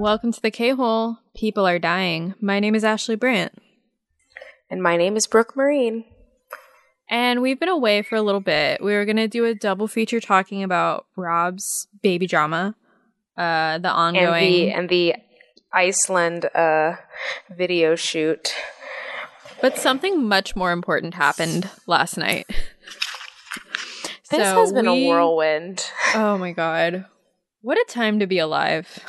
Welcome to the K Hole. People are dying. My name is Ashley Brandt. And my name is Brooke Marine. And we've been away for a little bit. We were going to do a double feature talking about Rob's baby drama, uh, the ongoing. And the, and the Iceland uh, video shoot. But something much more important happened last night. This so has been we, a whirlwind. Oh my god. What a time to be alive.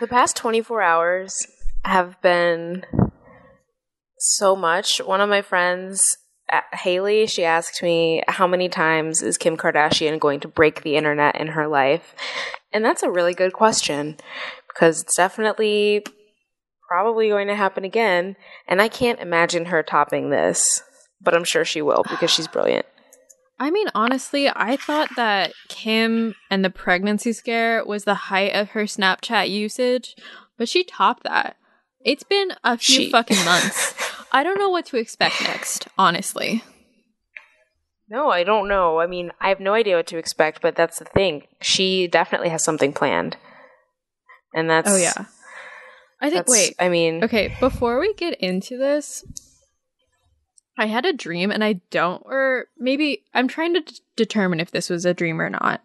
The past 24 hours have been so much. One of my friends, uh, Haley, she asked me how many times is Kim Kardashian going to break the internet in her life? And that's a really good question because it's definitely probably going to happen again. And I can't imagine her topping this, but I'm sure she will because she's brilliant. I mean, honestly, I thought that Kim and the pregnancy scare was the height of her Snapchat usage, but she topped that. It's been a few she- fucking months. I don't know what to expect next, honestly. No, I don't know. I mean, I have no idea what to expect, but that's the thing. She definitely has something planned. And that's Oh yeah. I think wait. I mean, okay, before we get into this, I had a dream and I don't, or maybe I'm trying to d- determine if this was a dream or not.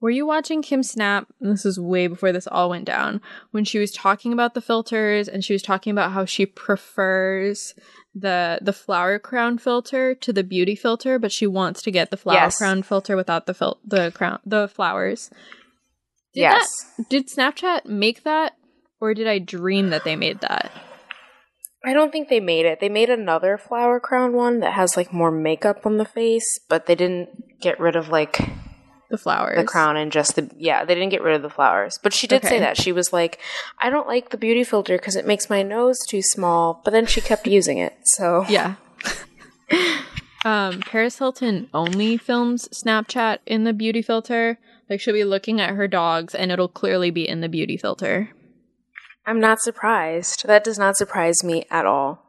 Were you watching Kim Snap? This is way before this all went down. When she was talking about the filters and she was talking about how she prefers the the flower crown filter to the beauty filter, but she wants to get the flower yes. crown filter without the fil- the crown the flowers. Did yes. That, did Snapchat make that, or did I dream that they made that? I don't think they made it. They made another flower crown one that has like more makeup on the face, but they didn't get rid of like the flowers, the crown, and just the yeah. They didn't get rid of the flowers, but she did okay. say that she was like, I don't like the beauty filter because it makes my nose too small. But then she kept using it, so yeah. um, Paris Hilton only films Snapchat in the beauty filter. Like she'll be looking at her dogs, and it'll clearly be in the beauty filter. I'm not surprised. That does not surprise me at all.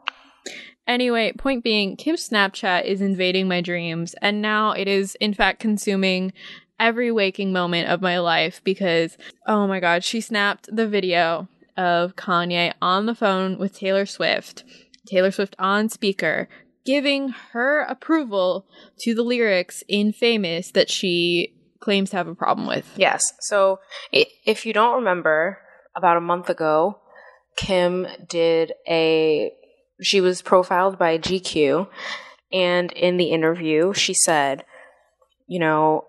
Anyway, point being, Kim's Snapchat is invading my dreams, and now it is, in fact, consuming every waking moment of my life because, oh my god, she snapped the video of Kanye on the phone with Taylor Swift, Taylor Swift on speaker, giving her approval to the lyrics in Famous that she claims to have a problem with. Yes. So if you don't remember, about a month ago, Kim did a she was profiled by GQ and in the interview she said, you know,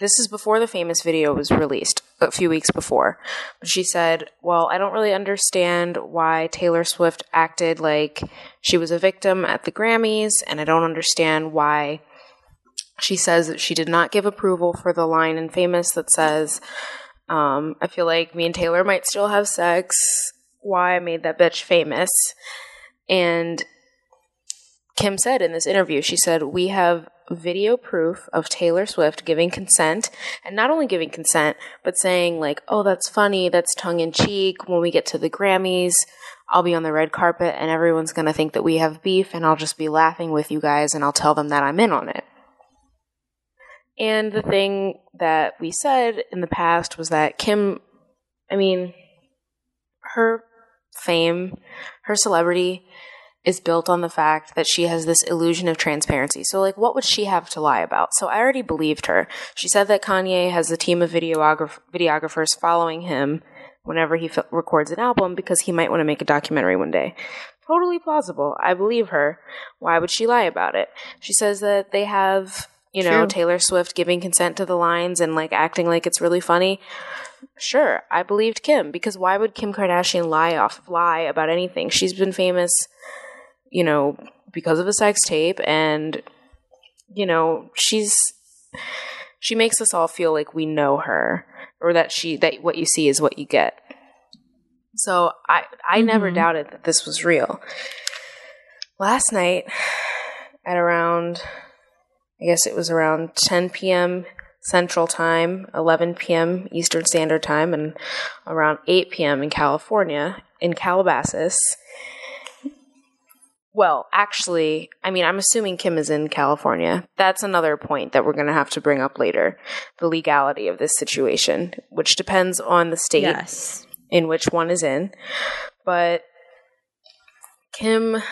this is before the famous video was released a few weeks before. But she said, Well, I don't really understand why Taylor Swift acted like she was a victim at the Grammys, and I don't understand why she says that she did not give approval for the line in Famous that says, um, I feel like me and Taylor might still have sex. Why I made that bitch famous. And Kim said in this interview, she said, We have video proof of Taylor Swift giving consent, and not only giving consent, but saying, like, oh, that's funny, that's tongue in cheek. When we get to the Grammys, I'll be on the red carpet, and everyone's gonna think that we have beef, and I'll just be laughing with you guys, and I'll tell them that I'm in on it. And the thing that we said in the past was that Kim, I mean, her fame, her celebrity is built on the fact that she has this illusion of transparency. So, like, what would she have to lie about? So, I already believed her. She said that Kanye has a team of videograph- videographers following him whenever he f- records an album because he might want to make a documentary one day. Totally plausible. I believe her. Why would she lie about it? She says that they have you know, True. Taylor Swift giving consent to the lines and like acting like it's really funny. Sure, I believed Kim because why would Kim Kardashian lie off lie about anything? She's been famous, you know, because of a sex tape and you know, she's she makes us all feel like we know her or that she that what you see is what you get. So I I mm-hmm. never doubted that this was real. Last night at around I guess it was around 10 p.m. Central Time, 11 p.m. Eastern Standard Time, and around 8 p.m. in California, in Calabasas. well, actually, I mean, I'm assuming Kim is in California. That's another point that we're going to have to bring up later the legality of this situation, which depends on the state Yes. in which one is in. But Kim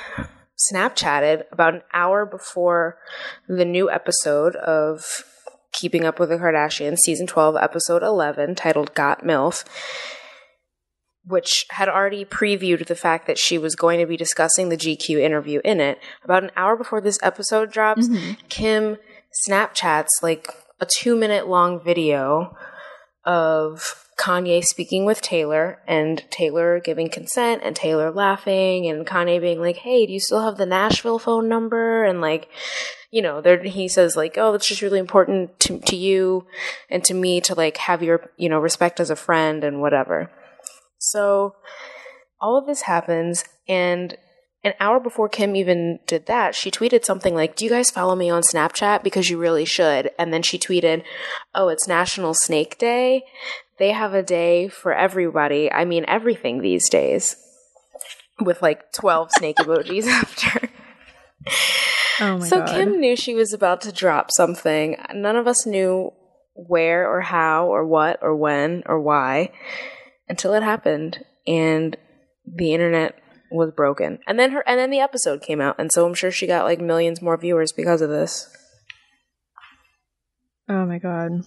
Snapchatted about an hour before the new episode of Keeping Up with the Kardashians, season 12, episode 11, titled Got MILF, which had already previewed the fact that she was going to be discussing the GQ interview in it. About an hour before this episode drops, mm-hmm. Kim Snapchats like a two minute long video of Kanye speaking with Taylor and Taylor giving consent and Taylor laughing and Kanye being like, "Hey, do you still have the Nashville phone number?" and like, you know, there he says like, "Oh, it's just really important to to you and to me to like have your, you know, respect as a friend and whatever." So all of this happens and an hour before Kim even did that, she tweeted something like, Do you guys follow me on Snapchat? Because you really should. And then she tweeted, Oh, it's National Snake Day. They have a day for everybody. I mean, everything these days. With like 12 snake emojis after. Oh my god. so god. Kim knew she was about to drop something. None of us knew where or how or what or when or why until it happened and the internet was broken. And then her and then the episode came out and so I'm sure she got like millions more viewers because of this. Oh my god.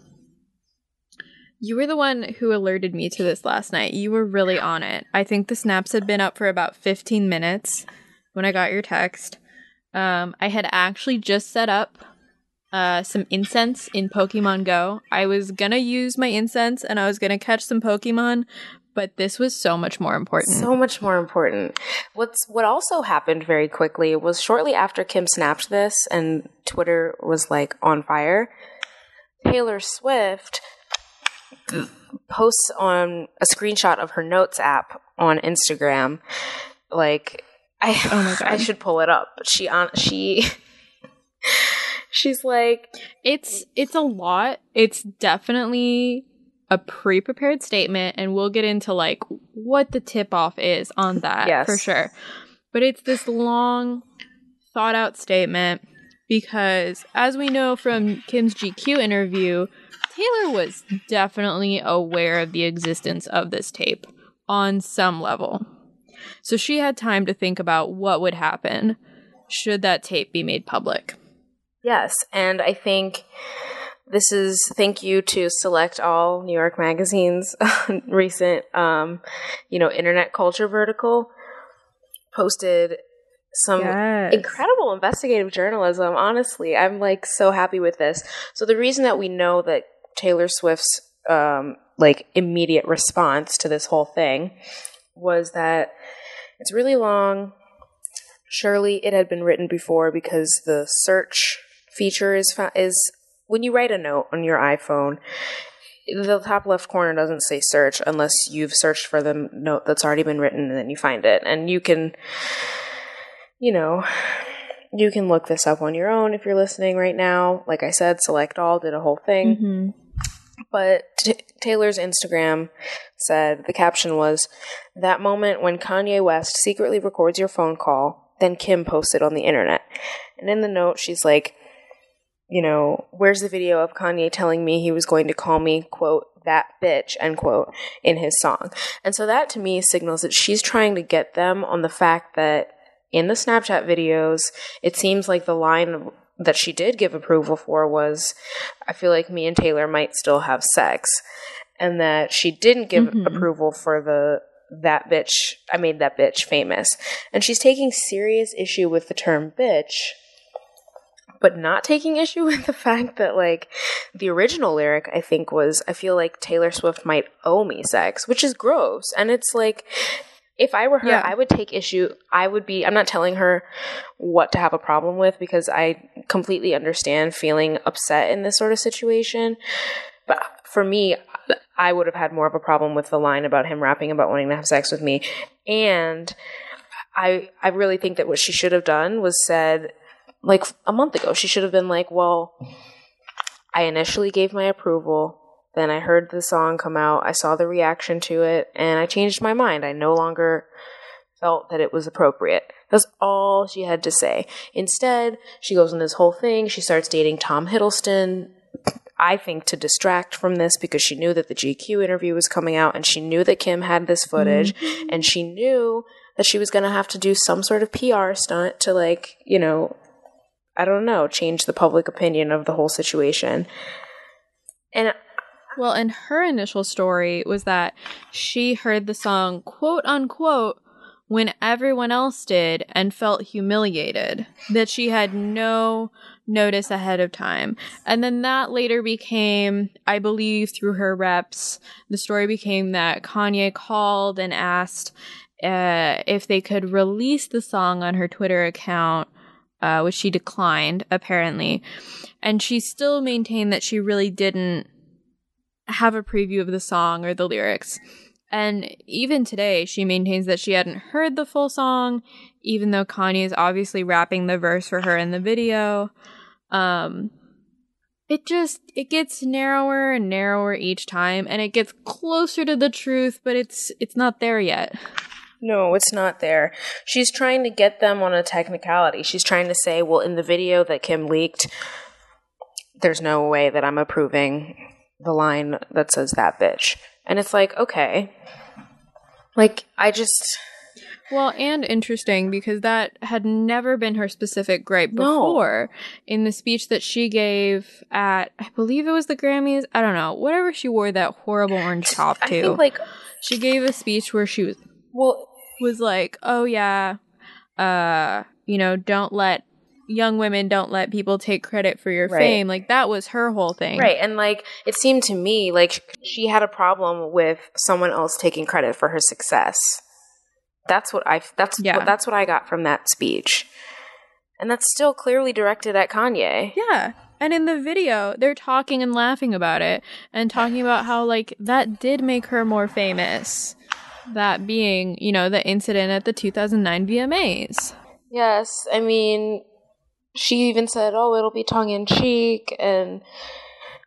You were the one who alerted me to this last night. You were really on it. I think the snaps had been up for about 15 minutes when I got your text. Um, I had actually just set up uh, some incense in Pokemon Go. I was gonna use my incense and I was gonna catch some Pokemon, but this was so much more important. So much more important. What's what also happened very quickly was shortly after Kim snapped this and Twitter was like on fire. Taylor Swift posts on a screenshot of her notes app on Instagram. Like I Oh. I should pull it up. But she on she she's like It's it's a lot. It's definitely a pre-prepared statement and we'll get into like what the tip off is on that Yes. for sure. But it's this long thought out statement because as we know from Kim's GQ interview, Taylor was definitely aware of the existence of this tape on some level. So she had time to think about what would happen should that tape be made public. Yes, and I think this is thank you to Select All New York Magazine's recent, um, you know, internet culture vertical posted some Yes. incredible investigative journalism. Honestly, I'm like so happy with this. So the reason that we know that Taylor Swift's um, like immediate response to this whole thing was that it's really long. Surely it had been written before because the search feature is fa- is when you write a note on your iPhone, the top left corner doesn't say search unless you've searched for the note that's already been written and then you find it. And you can, you know, you can look this up on your own if you're listening right now. Like I said, Select All did a whole thing. Mm-hmm. But t- Taylor's Instagram said the caption was that moment when Kanye West secretly records your phone call, then Kim posted on the internet. And in the note, she's like, you know, where's the video of Kanye telling me he was going to call me, quote, that bitch, end quote, in his song. And so that to me signals that she's trying to get them on the fact that in the Snapchat videos, it seems like the line that she did give approval for was, I feel like me and Taylor might still have sex. And that she didn't give Mhm. approval for the that bitch, I made that bitch famous. And she's taking serious issue with the term bitch but not taking issue with the fact that like the original lyric I think was I feel like Taylor Swift might owe me sex, which is gross. And it's like if I were her, Yeah. I would take issue. I would be I'm not telling her what to have a problem with because I completely understand feeling upset in this sort of situation. But for me, I would have had more of a problem with the line about him rapping about wanting to have sex with me. And I I really think that what she should have done was said like a month ago. She should have been like, "Well, I initially gave my approval, then I heard the song come out, I saw the reaction to it, and I changed my mind. I no longer felt that it was appropriate. That's all she had to say. Instead, she goes on this whole thing. She starts dating Tom Hiddleston. I think to distract from this because she knew that the GQ interview was coming out and she knew that Kim had this footage mm-hmm. and she knew that she was going to have to do some sort of PR stunt to, like, you know, I don't know, change the public opinion of the whole situation. And well, and her initial story was that she heard the song quote unquote when everyone else did and felt humiliated that she had no notice ahead of time. And then that later became, I believe, through her reps, the story became that Kanye called and asked uh, if they could release the song on her Twitter account. Uh, which she declined, apparently. And she still maintained that she really didn't have a preview of the song or the lyrics. And even today, she maintains that she hadn't heard the full song, even though Kanye is obviously rapping the verse for her in the video. Um, it just it gets narrower and narrower each time, and it gets closer to the truth, but it's it's not there yet. No, it's not there. She's trying to get them on a technicality. She's trying to say, well, in the video that Kim leaked, there's no way that I'm approving the line that says that bitch. And it's like, okay. Like, I just. Well, and interesting because that had never been her specific gripe before. No. In the speech that she gave at, I believe it was the Grammys, I don't know, whatever she wore that horrible orange top to. I think, like, she gave a speech where she was, well, was like, oh yeah, uh, you know, don't let young women don't let people take credit for your right. fame. Like that was her whole thing. Right. And like it seemed to me like she had a problem with someone else taking credit for her success. That's what I that's yeah. what, that's what I got from that speech. And that's still clearly directed at Kanye. Yeah. And in the video, they're talking and laughing about it and talking about how like that did make her more famous. That being, you know, the incident at the 2009 VMAs. Yes, I mean, she even said, "Oh, it'll be tongue in cheek, and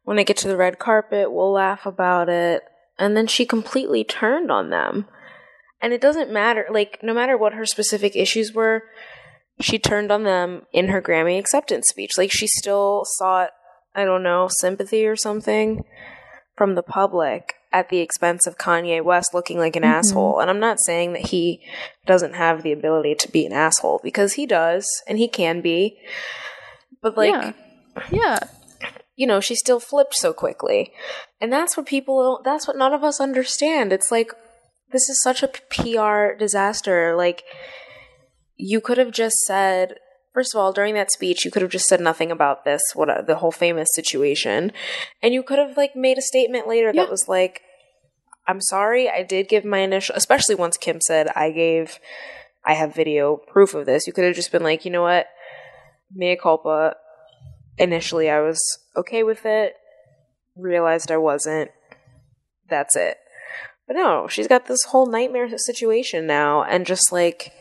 when I get to the red carpet, we'll laugh about it." And then she completely turned on them. And it doesn't matter, like, no matter what her specific issues were, she turned on them in her Grammy acceptance speech. Like, she still sought, I don't know, sympathy or something from the public at the expense of Kanye West looking like an mm-hmm. asshole. And I'm not saying that he doesn't have the ability to be an asshole because he does and he can be. But like yeah. yeah. You know, she still flipped so quickly. And that's what people that's what none of us understand. It's like this is such a PR disaster. Like you could have just said First of all, during that speech, you could have just said nothing about this, what uh, the whole famous situation, and you could have like made a statement later yeah. that was like, "I'm sorry, I did give my initial." Especially once Kim said, "I gave, I have video proof of this." You could have just been like, "You know what, mea culpa." Initially, I was okay with it. Realized I wasn't. That's it. But no, she's got this whole nightmare situation now, and just like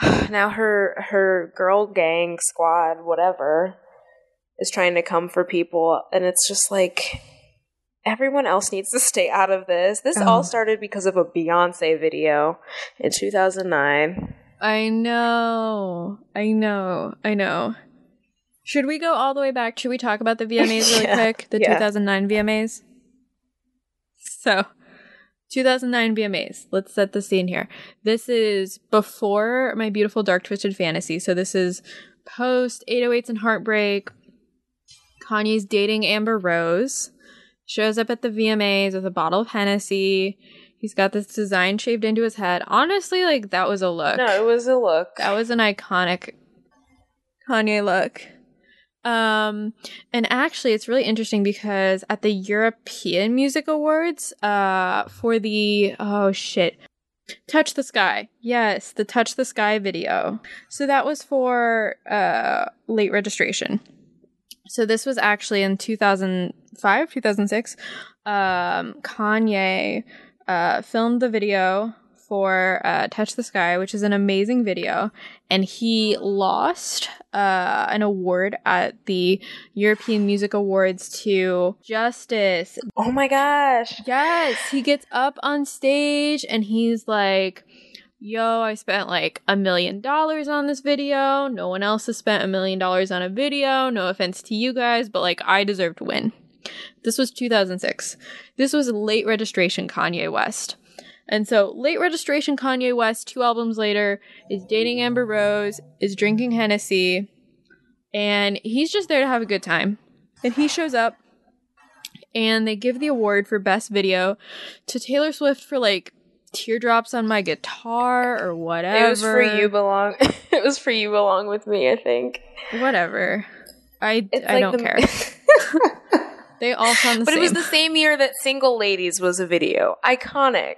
now her her girl gang squad whatever is trying to come for people and it's just like everyone else needs to stay out of this this oh. all started because of a beyonce video in 2009 i know i know i know should we go all the way back should we talk about the vmas really yeah. quick the yeah. 2009 vmas so 2009 VMAs. Let's set the scene here. This is before My Beautiful Dark Twisted Fantasy. So this is post 808s and Heartbreak. Kanye's dating Amber Rose. Shows up at the VMAs with a bottle of Hennessy. He's got this design shaved into his head. Honestly, like that was a look. No, it was a look. That was an iconic Kanye look. Um, and actually, it's really interesting because at the European Music Awards, uh, for the oh shit, Touch the Sky, yes, the Touch the Sky video. So that was for uh late registration. So this was actually in 2005, 2006. Um, Kanye uh, filmed the video for uh, Touch the Sky, which is an amazing video. And he lost uh, an award at the European Music Awards to Justice. Oh my gosh. Yes. He gets up on stage and he's like, yo, I spent like a million dollars on this video. No one else has spent a million dollars on a video. No offense to you guys, but like I deserve to win. This was 2006. This was late registration Kanye West. And so, late registration Kanye West, two albums later, is dating Amber Rose, is drinking Hennessy, and he's just there to have a good time. And he shows up, and they give the award for Best Video to Taylor Swift for like teardrops on my guitar or whatever. It was for you belong. it was for you belong with me. I think. Whatever. I it's I like don't the- care. they all sound the but same. But it was the same year that Single Ladies was a video. Iconic.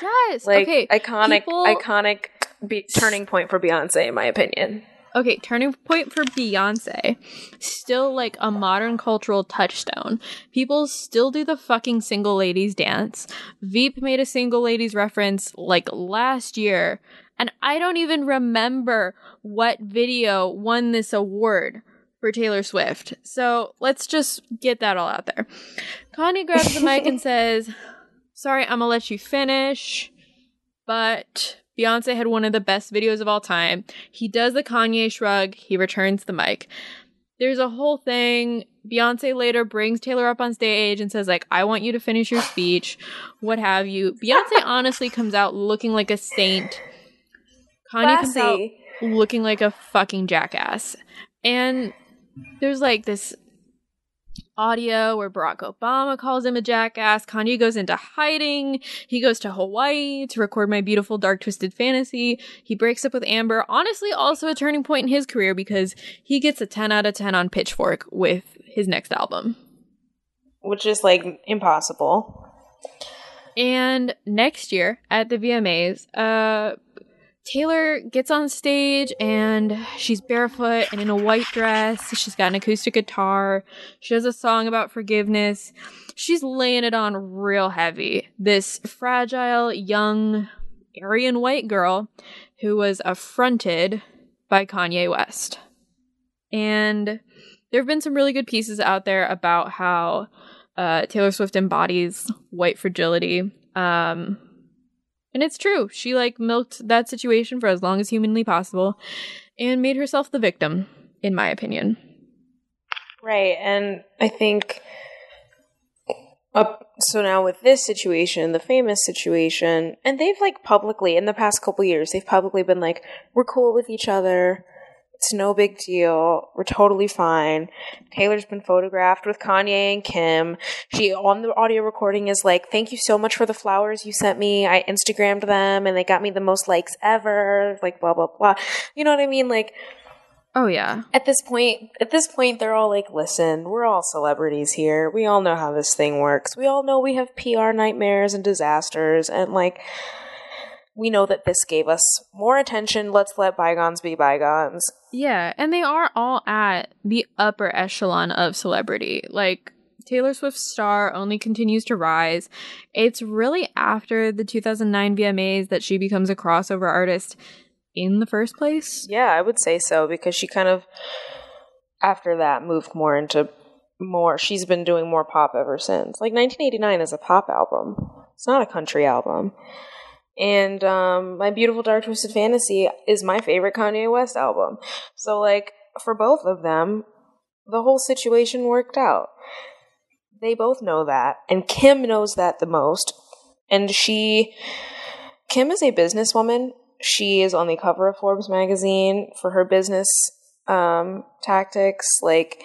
Yes. Like okay. iconic, people- iconic be- turning point for Beyonce, in my opinion. Okay, turning point for Beyonce. Still like a modern cultural touchstone. People still do the fucking single ladies dance. Veep made a single ladies reference like last year, and I don't even remember what video won this award for Taylor Swift. So let's just get that all out there. Kanye grabs the mic and says, Sorry, I'm gonna let you finish, but Beyonce had one of the best videos of all time. He does the Kanye shrug, he returns the mic. There's a whole thing. Beyonce later brings Taylor up on stage and says, like, I want you to finish your speech, what have you. Beyonce honestly comes out looking like a saint. Kanye Classy. comes out looking like a fucking jackass. And there's like this audio where Barack Obama calls him a jackass. Kanye goes into hiding. He goes to Hawaii to record My Beautiful Dark Twisted Fantasy. He breaks up with Amber. Honestly, also a turning point in his career because he gets a 10 out of 10 on Pitchfork with his next album. Which is like impossible. And next year at the VMAs, uh, Taylor gets on stage and she's barefoot and in a white dress. She's got an acoustic guitar. She has a song about forgiveness. She's laying it on real heavy. This fragile, young, Aryan white girl who was affronted by Kanye West. And there have been some really good pieces out there about how uh, Taylor Swift embodies white fragility. Um, and it's true. She like milked that situation for as long as humanly possible and made herself the victim, in my opinion. Right. And I think so now with this situation, the famous situation, and they've like publicly in the past couple years, they've publicly been like, we're cool with each other. It's no big deal. We're totally fine. Taylor's been photographed with Kanye and Kim. She on the audio recording is like, "Thank you so much for the flowers you sent me. I Instagrammed them and they got me the most likes ever." Like blah blah blah. You know what I mean? Like Oh yeah. At this point, at this point they're all like, "Listen, we're all celebrities here. We all know how this thing works. We all know we have PR nightmares and disasters and like we know that this gave us more attention. Let's let bygones be bygones. Yeah, and they are all at the upper echelon of celebrity. Like Taylor Swift's star only continues to rise. It's really after the 2009 VMAs that she becomes a crossover artist in the first place. Yeah, I would say so because she kind of after that moved more into more she's been doing more pop ever since. Like 1989 is a pop album. It's not a country album. And um, My Beautiful Dark Twisted Fantasy is my favorite Kanye West album. So, like, for both of them, the whole situation worked out. They both know that, and Kim knows that the most. And she, Kim is a businesswoman. She is on the cover of Forbes magazine for her business um, tactics. Like,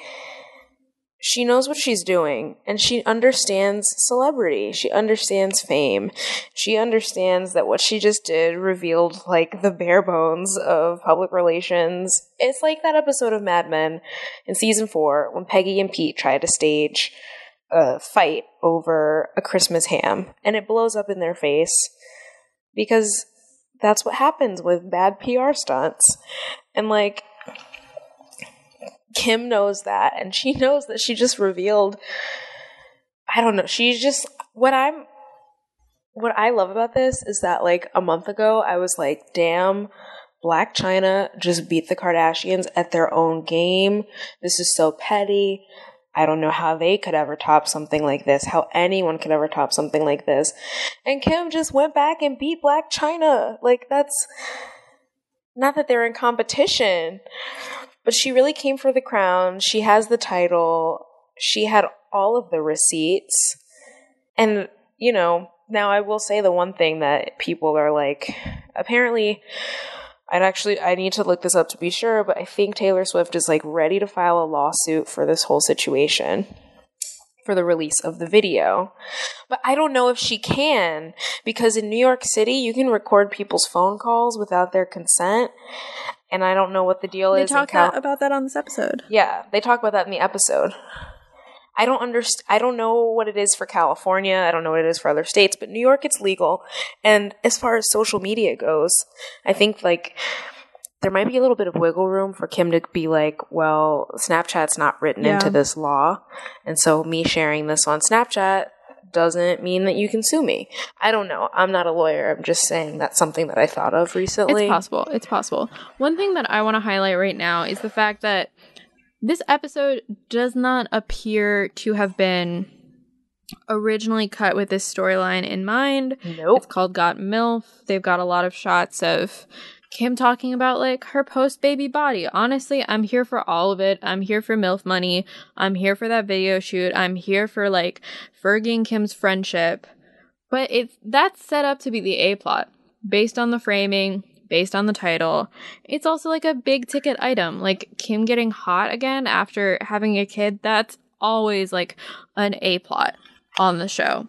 she knows what she's doing and she understands celebrity. She understands fame. She understands that what she just did revealed like the bare bones of public relations. It's like that episode of Mad Men in season four when Peggy and Pete try to stage a fight over a Christmas ham and it blows up in their face because that's what happens with bad PR stunts. And like, Kim knows that, and she knows that she just revealed. I don't know. She's just what I'm. What I love about this is that like a month ago, I was like, "Damn, Blac Chyna just beat the Kardashians at their own game. This is so petty." I don't know how they could ever top something like this, how anyone could ever top something like this. And Kim just went back and beat Blac Chyna. Like, that's not that they're in competition, but she really came for the crown. She has the title, she had all of the receipts. And, you know, now I will say the one thing that people are like, apparently, I'd actually I need to look this up to be sure, but I think Taylor Swift is like ready to file a lawsuit for this whole situation for the release of the video. But I don't know if she can because in New York City you can record people's phone calls without their consent. And I don't know what the deal They is. They talk Cal- about that on this episode. yeah, they talk about that in the episode. I don't underst- I don't know what it is for California. I don't know what it is for other states, but New York it's legal. And as far as social media goes, I think like there might be a little bit of wiggle room for Kim to be like, well, Snapchat's not written Yeah. into this law, and so me sharing this on Snapchat doesn't mean that you can sue me. I don't know. I'm not a lawyer. I'm just saying that's something that I thought of recently. It's possible. It's possible. One thing that I want to highlight right now is the fact that this episode does not appear to have been originally cut with this storyline in mind. Nope. It's called Got MILF. They've got a lot of shots of Kim talking about like her post baby body. Honestly, I'm here for all of it. I'm here for MILF money. I'm here for that video shoot. I'm here for like Fergie and Kim's friendship. But it's that's set up to be the A plot based on the framing, based on the title. It's also like a big ticket item. Like Kim getting hot again after having a kid, that's always like an A plot on the show.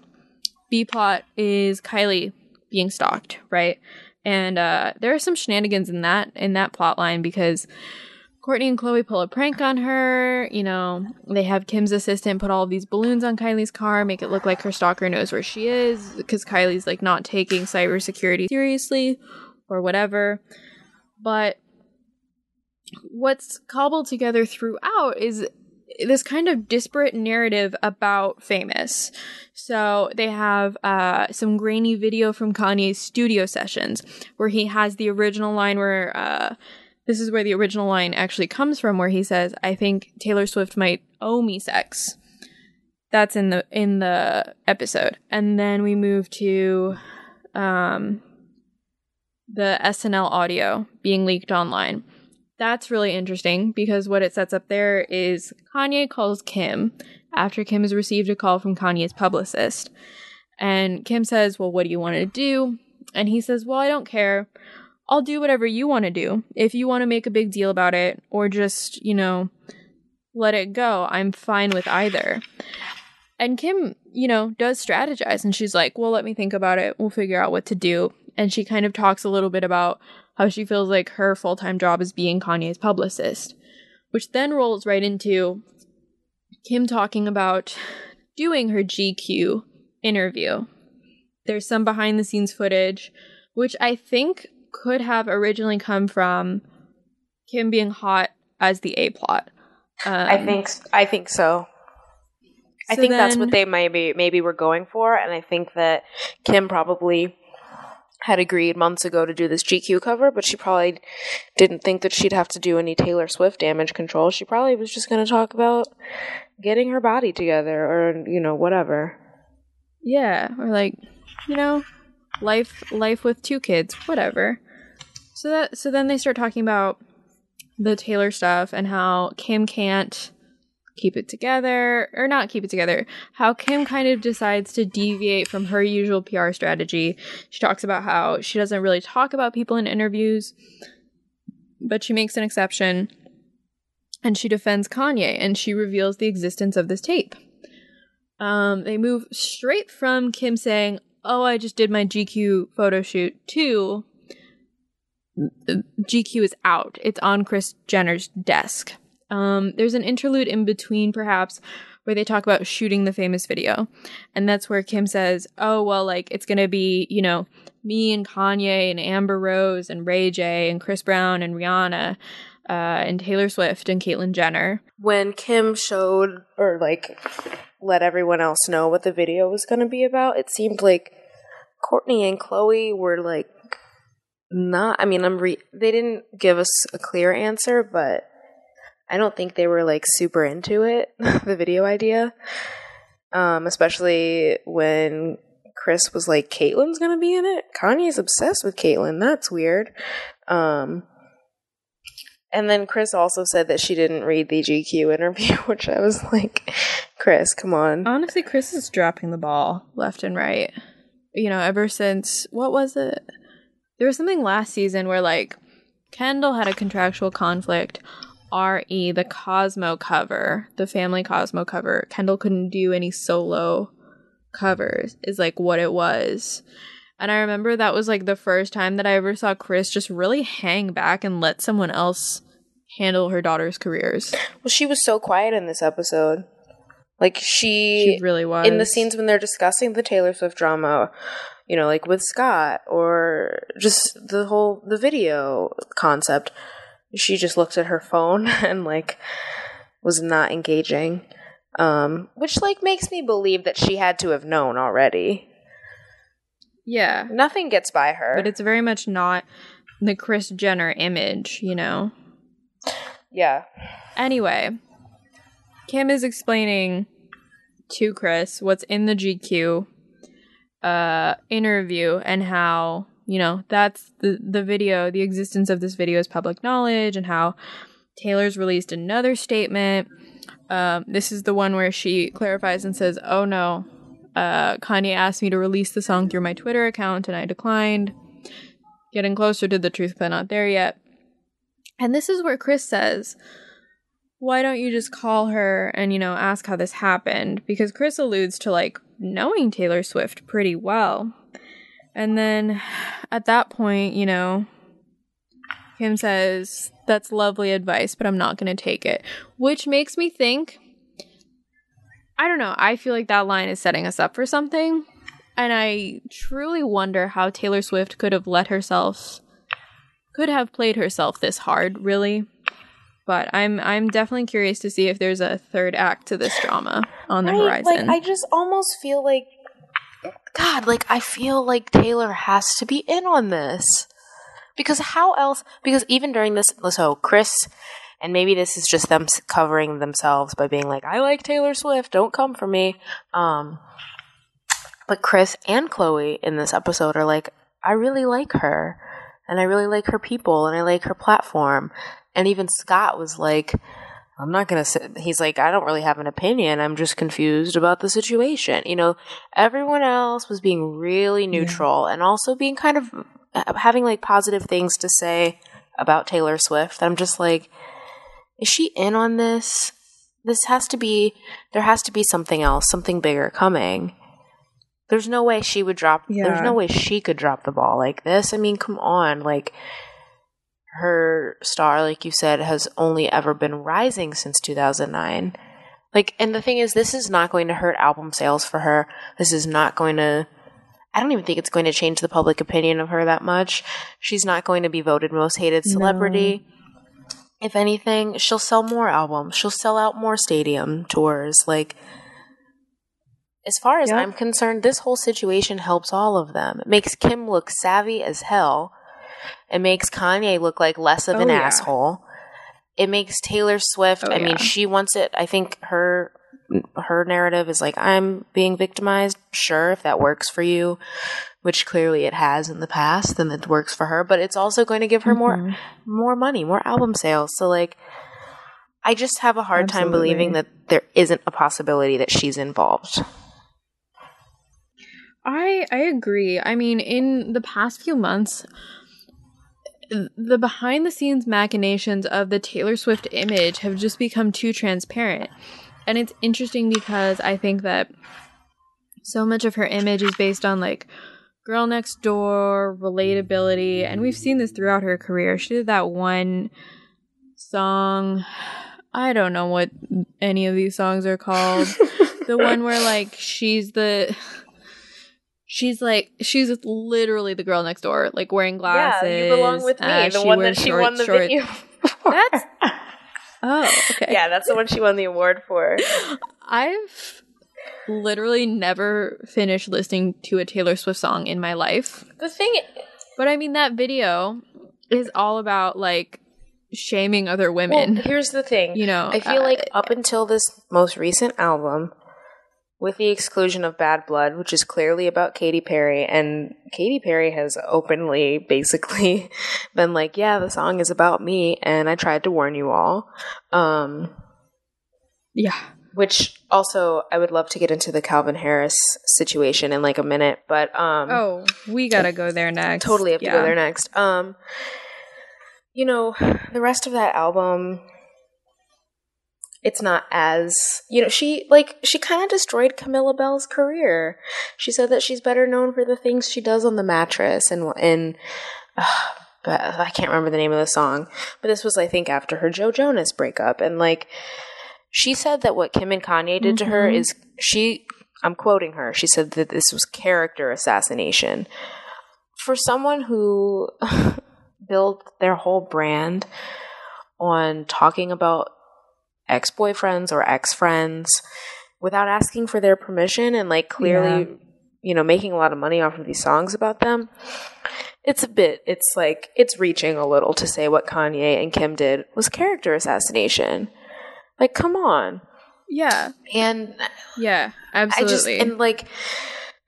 B plot is Kylie being stalked, right? And uh, there are some shenanigans in that in that plot line because Kourtney and Khloé pull a prank on her. You know, they have Kim's assistant put all these balloons on Kylie's car, make it look like her stalker knows where she is because Kylie's like not taking cybersecurity seriously or whatever. But what's cobbled together throughout is this kind of disparate narrative about famous. So they have uh, some grainy video from Kanye's studio sessions where he has the original line where uh, this is where the original line actually comes from, where he says, "I think Taylor Swift might owe me sex." That's in the in the episode, and then we move to um, the SNL audio being leaked online. That's really interesting because what it sets up there is Kanye calls Kim after Kim has received a call from Kanye's publicist. And Kim says, Well, what do you want to do? And he says, Well, I don't care. I'll do whatever you want to do. If you want to make a big deal about it or just, you know, let it go, I'm fine with either. And Kim, you know, does strategize and she's like, Well, let me think about it. We'll figure out what to do. And she kind of talks a little bit about how she feels like her full time job is being Kanye's publicist, which then rolls right into Kim talking about doing her GQ interview. There's some behind the scenes footage, which I think could have originally come from Kim being hot as the A plot. Um, I think I think so. I so think that's what they maybe maybe were going for, and I think that Kim probably had agreed months ago to do this GQ cover, but she probably didn't think that she'd have to do any Taylor Swift damage control. She probably was just going to talk about getting her body together, or you know whatever. Yeah, or like, you know, life life with two kids, whatever. So that so then they start talking about the Taylor stuff and how Kim can't keep it together or not keep it together. How Kim kind of decides to deviate from her usual PR strategy. She talks about how she doesn't really talk about people in interviews, but she makes an exception and she defends Kanye and she reveals the existence of this tape. Um, they move straight from Kim saying, "Oh, I just did my GQ photo shoot," to GQ is out. It's on Kris Jenner's desk. Um, there's an interlude in between, perhaps, where they talk about shooting the famous video, and that's where Kim says, "Oh, well, like it's gonna be, you know, me and Kanye and Amber Rose and Ray J and Chris Brown and Rihanna." Uh, and Taylor Swift and Caitlyn Jenner. When Kim showed or like let everyone else know what the video was going to be about, it seemed like Kourtney and Khloé were like not. I mean, I'm re- they didn't give us a clear answer, but I don't think they were like super into it, the video idea. Um, especially when Kris was like, Caitlyn's gonna be in it. Kanye's obsessed with Caitlyn. That's weird. Um, and then Kris also said that she didn't read the GQ interview, which I was like, Kris, come on. Honestly, Kris is dropping the ball left and right. You know, ever since what was it? There was something last season where like Kendall had a contractual conflict. RE, the Cosmo cover, the family Cosmo cover, Kendall couldn't do any solo covers, is like what it was. And I remember that was like the first time that I ever saw Kris just really hang back and let someone else handle her daughter's careers. Well, she was so quiet in this episode. Like she, She really was. in the scenes when they're discussing the Taylor Swift drama, you know, like with Scott or just the whole the video concept, she just looked at her phone and like was not engaging. Um, which like makes me believe that she had to have known already. Yeah. Nothing gets by her. But it's very much not the Kris Jenner image, you know? yeah. Anyway, Kim is explaining to Kris what's in the GQ uh interview and how, you know, that's the the video, the existence of this video is public knowledge and how Taylor's released another statement. Um, this is the one where she clarifies and says, "Oh no, uh, Kanye asked me to release the song through my Twitter account and I declined. Getting closer to the truth, but not there yet." And this is where Kris says, why don't you just call her and, you know, ask how this happened? Because Kris alludes to, like, knowing Taylor Swift pretty well. And then at that point, you know, Kim says, that's lovely advice, but I'm not going to take it. Which makes me think, I don't know, I feel like that line is setting us up for something. And I truly wonder how Taylor Swift could have let herself, could have played herself this hard, really but I'm I'm definitely curious to see if there's a third act to this drama on the Right, horizon. Like I just almost feel like God, like I feel like Taylor has to be in on this. Because how else because even during this so Kris, and maybe this is just them covering themselves by being like I like Taylor Swift, don't come for me. Um but Kris and Khloé in this episode are like I really like her and I really like her people and I like her platform. And even Scott was like I'm not going to say, he's like, I don't really have an opinion. I'm just confused about the situation. You know, everyone else was being really neutral and also being kind of uh, having like positive things to say about Taylor Swift. I'm just like, is she in on this? This has to be, there has to be something else, something bigger coming. There's no way she would drop, there's no way she could drop the ball like this. I mean, come on. Like, her star, like you said, has only ever been rising since 2009. Like, and the thing is, this is not going to hurt album sales for her. This is not going to. I don't even think it's going to change the public opinion of her that much. She's not going to be voted most hated celebrity. If anything, she'll sell more albums. She'll sell out more stadium tours. Like, as far as Yep. I'm concerned, this whole situation helps all of them. It makes Kim look savvy as hell. It makes Kanye look like less of Oh, an yeah. asshole. It makes Taylor Swift. Oh, I mean, she wants it. I think her her narrative is like I'm being victimized. Sure, if that works for you, which clearly it has in the past, then it works for her. But it's also going to give her more Mhm. more money, more album sales. So like, I just have a hard time believing that there isn't a possibility that she's involved. I I agree. I mean, in the past few months, the behind the scenes machinations of the Taylor Swift image have just become too transparent. And it's interesting because I think that so much of her image is based on like girl next door, relatability, and we've seen this throughout her career. She did that one song. I don't know what any of these songs are called. the one where like she's the she's like she's literally the girl next door, like wearing glasses. Yeah, you belong with me. uh, the one that she short- won the short- video. That's oh okay. yeah, that's the one she won the award for. I've literally never finished listening to a Taylor Swift song in my life. The thing, But I mean, that video is all about like shaming other Well, women. here's the thing. you know, I feel uh, like up until this most recent album, with the exclusion of Bad Blood, which is clearly about Katy Perry, and Katy Perry has openly basically been like, "Yeah, the song is about me," and I tried to warn you all. Um, yeah, which also I would love to get into the Calvin Harris situation in like a minute, but um, Oh, we gotta go there next. totally have to go there next. Um, you know, the rest of that album, it's not as you know. She like she kind of destroyed Camilla Belle's career. She said that she's better known for the things she does on the mattress and and. but I can't remember the name of the song, but this was, I think, after her Joe Jonas breakup, and like, she said that what Kim and Kanye did to her Mhm. is she. I'm quoting her. She said that this was character assassination for someone who built their whole brand on talking about ex boyfriends or ex friends without asking for their permission and like clearly, Yeah. you know, making a lot of money off of these songs about them. It's a bit, it's like, it's reaching a little to say what Kanye and Kim did was character assassination. Like, come on. Yeah, And yeah, I just absolutely. and like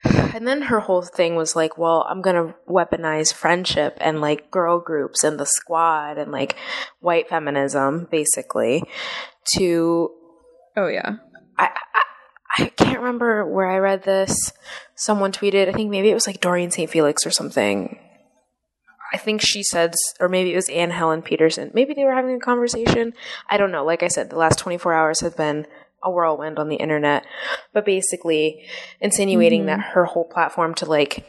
and then her whole thing was like, well, I'm gonna weaponize friendship and like girl groups and the squad and like white feminism, basically, to oh yeah, I, I I can't remember where I read this. Someone tweeted, I think maybe it was like Doreen St. Felix or something. I think she said, or maybe it was Anne Helen Petersen. Maybe they were having a conversation. I don't know. Like I said, the last 24 hours have been a whirlwind on the internet. But basically, insinuating Mhm. that her whole platform to like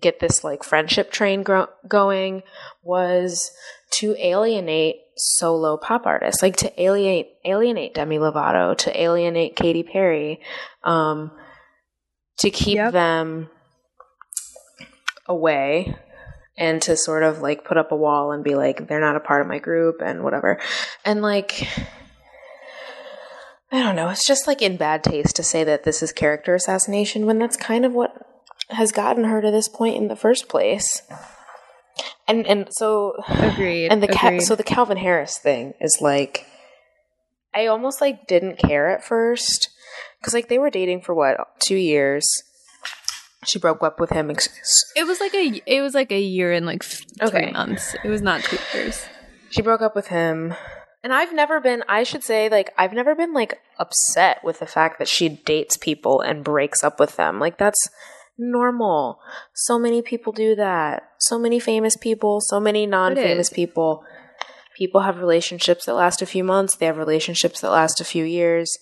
get this like friendship train gro- going was to alienate solo pop artists, like to alienate alienate Demi Lovato, to alienate Katy Perry, um, to keep Yep. them away and to sort of like put up a wall and be like they're not a part of my group and whatever. And like I don't know, it's just like in bad taste to say that this is character assassination when that's kind of what has gotten her to this point in the first place. And and so agreed. and the Ca- so the Calvin Harris thing is like I almost like didn't care at first cuz like they were dating for what 2 years. She broke up with him it was like a it was like a year and like f- Okay. three months. It was not two years. she broke up with him and i've never been i should say like i've never been like upset with the fact that she dates people and breaks up with them like that's normal so many people do that so many famous people so many non-famous people people have relationships that last a few months they have relationships that last a few years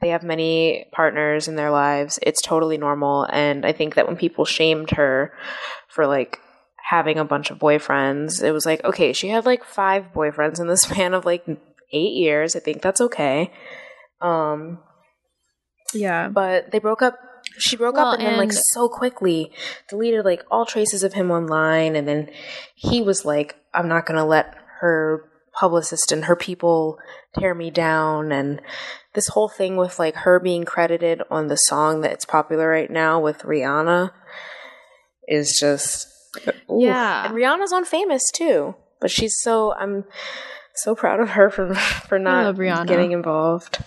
they have many partners in their lives it's totally normal and i think that when people shamed her for like having a bunch of boyfriends. It was like, okay, she had like five boyfriends in the span of like eight years. I think that's okay. Um, Yeah. but they broke up. She broke Well, up and then like so quickly deleted like all traces of him online. And then he was like, I'm not going to let her publicist and her people tear me down. And this whole thing with like her being credited on the song that's popular right now with Rihanna is just. Yeah. And Rihanna's on famous too, but she's so I'm so proud of her for for not getting involved.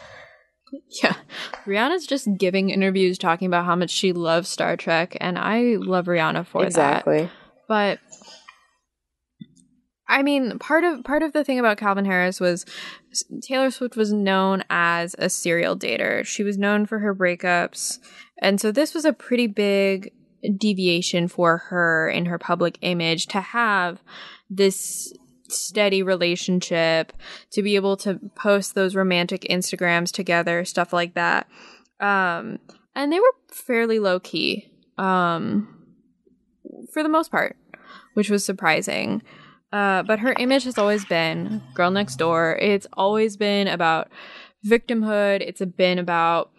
Yeah. Rihanna's just giving interviews talking about how much she loves Star Trek, and I love Rihanna for that. exactly. But I mean, part of part of the thing about Calvin Harris was Taylor Swift was known as a serial dater. She was known for her breakups, and so this was a pretty big deviation for her in her public image to have this steady relationship, to be able to post those romantic Instagrams together, stuff like that. Um, and they were fairly low key, um, for the most part, which was surprising. Uh, but her image has always been girl next door. It's always been about victimhood. It's been about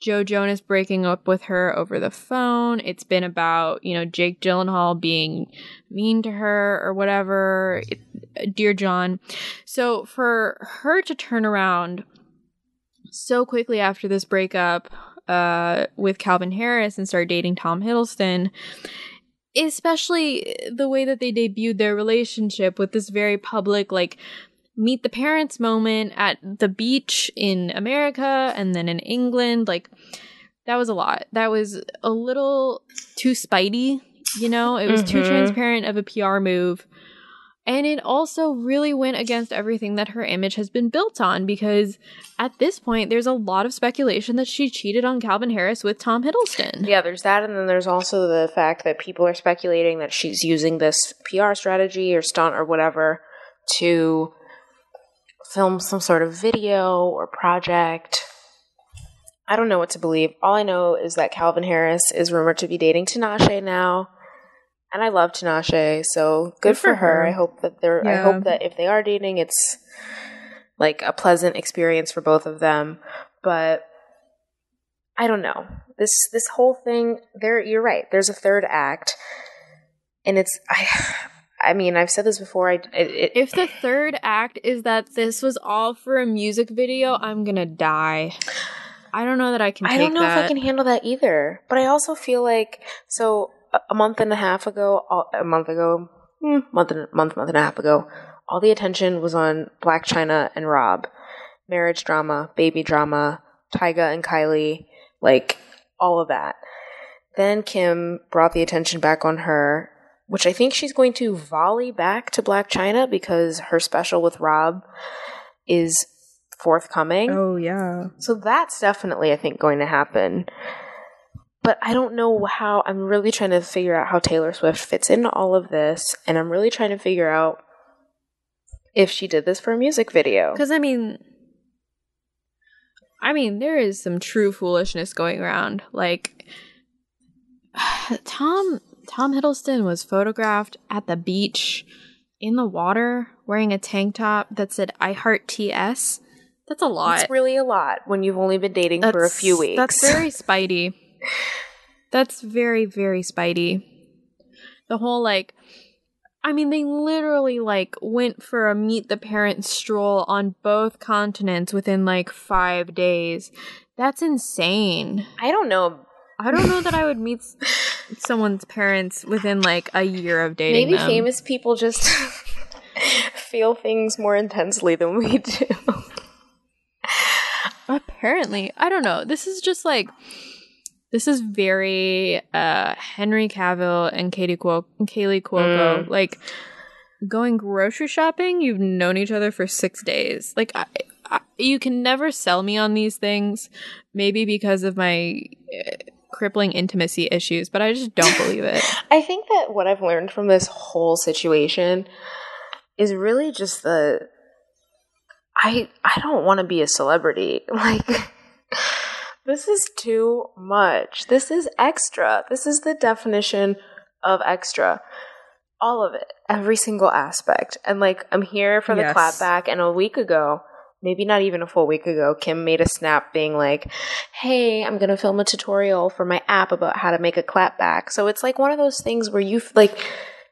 Joe Jonas breaking up with her over the phone. It's been about, you know, Jake Gyllenhaal being mean to her or whatever. It, Dear John. So for her to turn around so quickly after this breakup uh, with Calvin Harris and start dating Tom Hiddleston, especially the way that they debuted their relationship with this very public, like, meet the parents moment at the beach in America and then in England. Like, that was a lot. That was a little too spidey, you know? It was too Mhm. transparent of a PR move. And it also really went against everything that her image has been built on because at this point, there's a lot of speculation that she cheated on Calvin Harris with Tom Hiddleston. Yeah, there's that, and then there's also the fact that people are speculating that she's using this PR strategy or stunt or whatever to film some sort of video or project. I don't know what to believe. All I know is that Calvin Harris is rumored to be dating Tinashe now. And I love Tinashe, so good, Good for, for her. her. I hope that they're I hope that if they are dating it's like a pleasant experience for both of them. But I don't know. This this whole thing there you're right. There's a third act. And it's I I mean, I've said this before. I it, If the third act is that this was all for a music video, I'm gonna die. I don't know that I can. I don't know that. if I can handle that either. But I also feel like so a- a month and a half ago, a month ago, hmm, month and month month and a half ago, all the attention was on Blac Chyna and Rob, marriage drama, baby drama, Tyga and Kylie, like all of that. Then Kim brought the attention back on her, which I think she's going to volley back to Blac Chyna because her special with Rob is forthcoming. Oh yeah. So that's definitely, I think, going to happen. But I don't know how. I'm really trying to figure out how Taylor Swift fits into all of this, and I'm really trying to figure out if she did this for a music video. Because I mean, I mean, there is some true foolishness going around. Like Tom Tom Hiddleston was photographed at the beach in the water wearing a tank top that said "I heart TS." That's a lot. It's really a lot when you've only been dating for a few weeks. That's very Spidey. That's very, very Spidey. The whole like I mean they literally like went for a meet the parents stroll on both continents within like 5 days. That's insane. I don't know. I don't know that I would meet someone's parents within like a year of dating Maybe them. famous people just feel things more intensely than we do. Apparently, I don't know. This is just like this is very uh Henry Cavill and Katie Cuo- Kaley Cuoco. Mm. Like going grocery shopping, you've known each other for six days. Like I, I, you can never sell me on these things. Maybe because of my uh, crippling intimacy issues, but I just don't believe it. I think that what I've learned from this whole situation is really just the I I don't want to be a celebrity. Like this is too much. This is extra. This is the definition of extra. All of it. Every single aspect. And like I'm here for the Yes. clapback and a week ago Maybe not even a full week ago, Kim made a snap being like, Hey, I'm going to film a tutorial for my app about how to make a clapback. So it's like one of those things where you, like,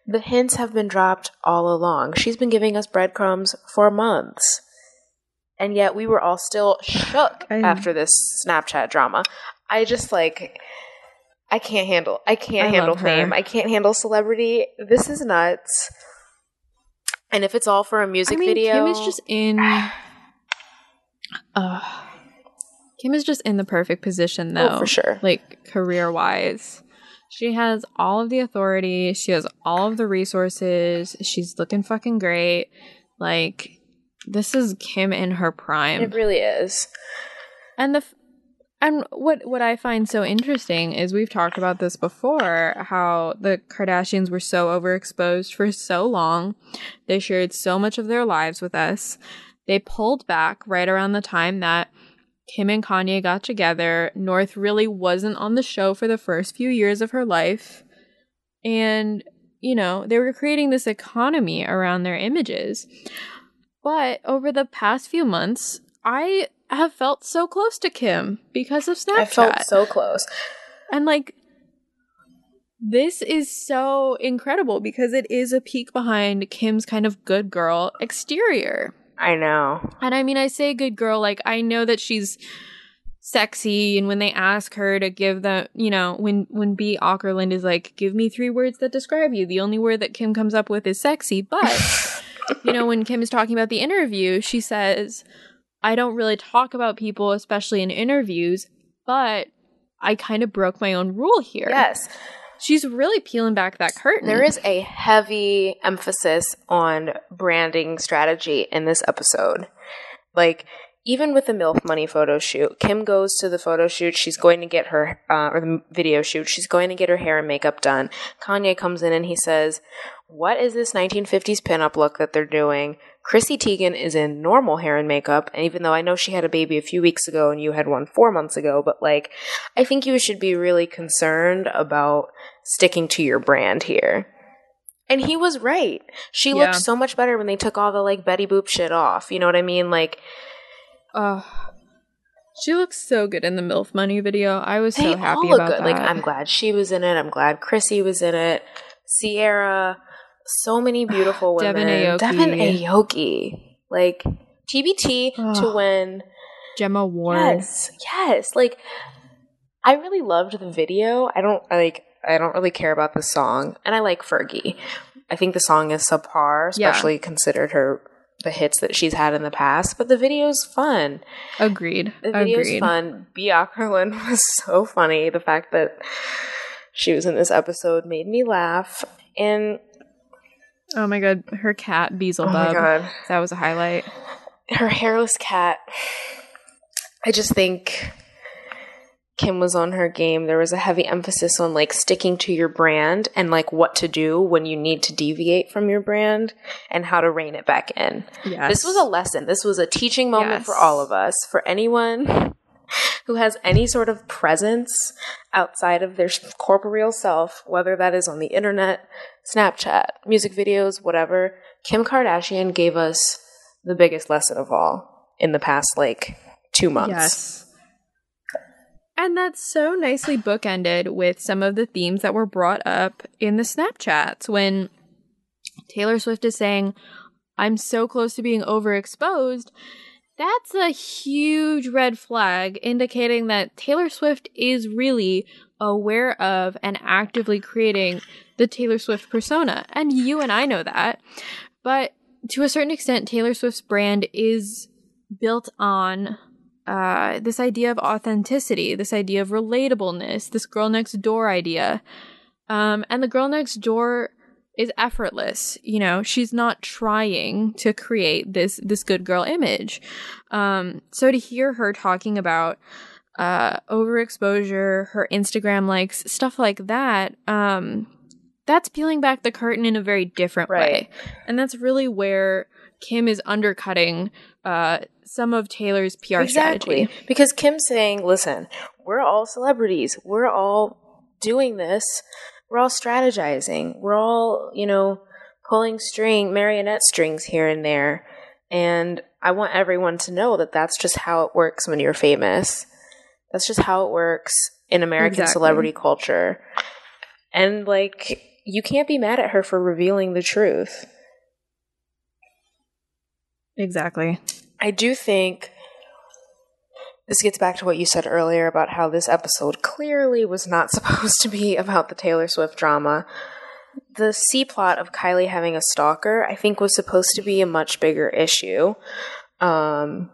the hints have been dropped all along. She's been giving us breadcrumbs for months. And yet we were all still shook I- after this Snapchat drama. I just like I can't handle I can't I handle fame. I can't handle celebrity. This is nuts. And if it's all for a music I mean, video, Kim is just in. Uh, Kim is just in the perfect position, though. Oh, for sure. Like career wise, she has all of the authority. She has all of the resources. She's looking fucking great. Like this is Kim in her prime. it really is. And the f- and what what I find so interesting is we've talked about this before how the Kardashians were so overexposed for so long. They shared so much of their lives with us. They pulled back right around the time that Kim and Kanye got together. North really wasn't on the show for the first few years of her life. And, you know, they were creating this economy around their images. But over the past few months, I have felt so close to Kim because of Snapchat. I felt so close. And like this is so incredible because it is a peek behind Kim's kind of good girl exterior. I know. And I mean I say good girl like I know that she's sexy and when they ask her to give the you know when when B Akerlund is like give me three words that describe you the only word that Kim comes up with is sexy but you know, when Kim is talking about the interview, she says, I don't really talk about people, especially in interviews, but I kind of broke my own rule here. Yes. She's really peeling back that curtain. There is a heavy emphasis on branding strategy in this episode. Like, even with the MILF Money photo shoot, Kim goes to the photo shoot. She's going to get her, uh, or the video shoot. She's going to get her hair and makeup done. Kanye comes in and he says, What is this 1950s pinup look that they're doing? Chrissy Teigen is in normal hair and makeup. And even though I know she had a baby a few weeks ago and you had one four months ago, but like, I think you should be really concerned about sticking to your brand here. And he was right. She Yeah. looked so much better when they took all the like Betty Boop shit off. You know what I mean? Like, Oh, she looks so good in the MILF Money video. I was so happy about good. that. Like, I'm glad she was in it. I'm glad Chrissy was in it. Ciara, so many beautiful women. Devon Aoki. Devon Aoki. Like, TBT to Ugh. win. Gemma Ward. Yes, yes. Like, I really loved the video. I don't like. I don't really care about the song, and I like Fergie. I think the song is subpar, Yeah. especially considered her the hits that she's had in the past. But the video's fun. Agreed. The video's Agreed. fun. B. Was so funny. The fact that she was in this episode made me laugh. And Oh my god, her cat Beelzebub. oh my god, That was a highlight. her hairless cat. I just think Kim was on her game. There was a heavy emphasis on like sticking to your brand and like what to do when you need to deviate from your brand and how to rein it back in. Yes. This was a lesson. This was a teaching moment Yes. for all of us, for anyone who has any sort of presence outside of their corporeal self, whether that is on the internet, Snapchat, music videos, whatever. Kim Kardashian gave us the biggest lesson of all in the past like two months. Yes. And that's so nicely bookended with some of the themes that were brought up in the Snapchats when Taylor Swift is saying, I'm so close to being overexposed. That's a huge red flag indicating that Taylor Swift is really aware of and actively creating the Taylor Swift persona. And you and I know that. But to a certain extent, Taylor Swift's brand is built on uh, this idea of authenticity, this idea of relatableness, this girl next door idea. Um, and the girl next door is effortless. You know, she's not trying to create this this good girl image. Um, so to hear her talking about uh, overexposure, her Instagram likes, stuff like that, um, that's peeling back the curtain in a very different Right. way. And that's really where Kim is undercutting uh, some of Taylor's PR exactly. strategy. Because Kim's saying, listen, we're all celebrities. We're all doing this. We're all strategizing. We're all, you know, pulling string, marionette strings here and there. And I want everyone to know that that's just how it works when you're famous. That's just how it works in American Exactly. celebrity culture. And like, you can't be mad at her for revealing the truth. Exactly. I do think this gets back to what you said earlier about how this episode clearly was not supposed to be about the Taylor Swift drama. The C plot of Kylie having a stalker, I think, was supposed to be a much bigger issue. Um,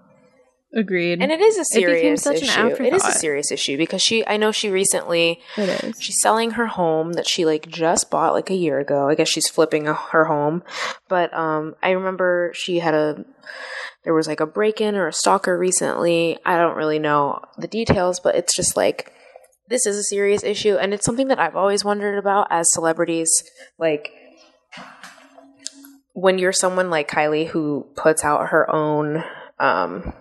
Agreed. and it is a serious such an issue. It is a serious issue because she, I know she recently it is. She's selling her home that she like just bought like a year ago. I guess she's flipping a, her home. But um I remember she had a there was like a break-in or a stalker recently. I don't really know the details, but it's just like this is a serious issue and it's something that I've always wondered about as celebrities like when you're someone like Kylie who puts out her own um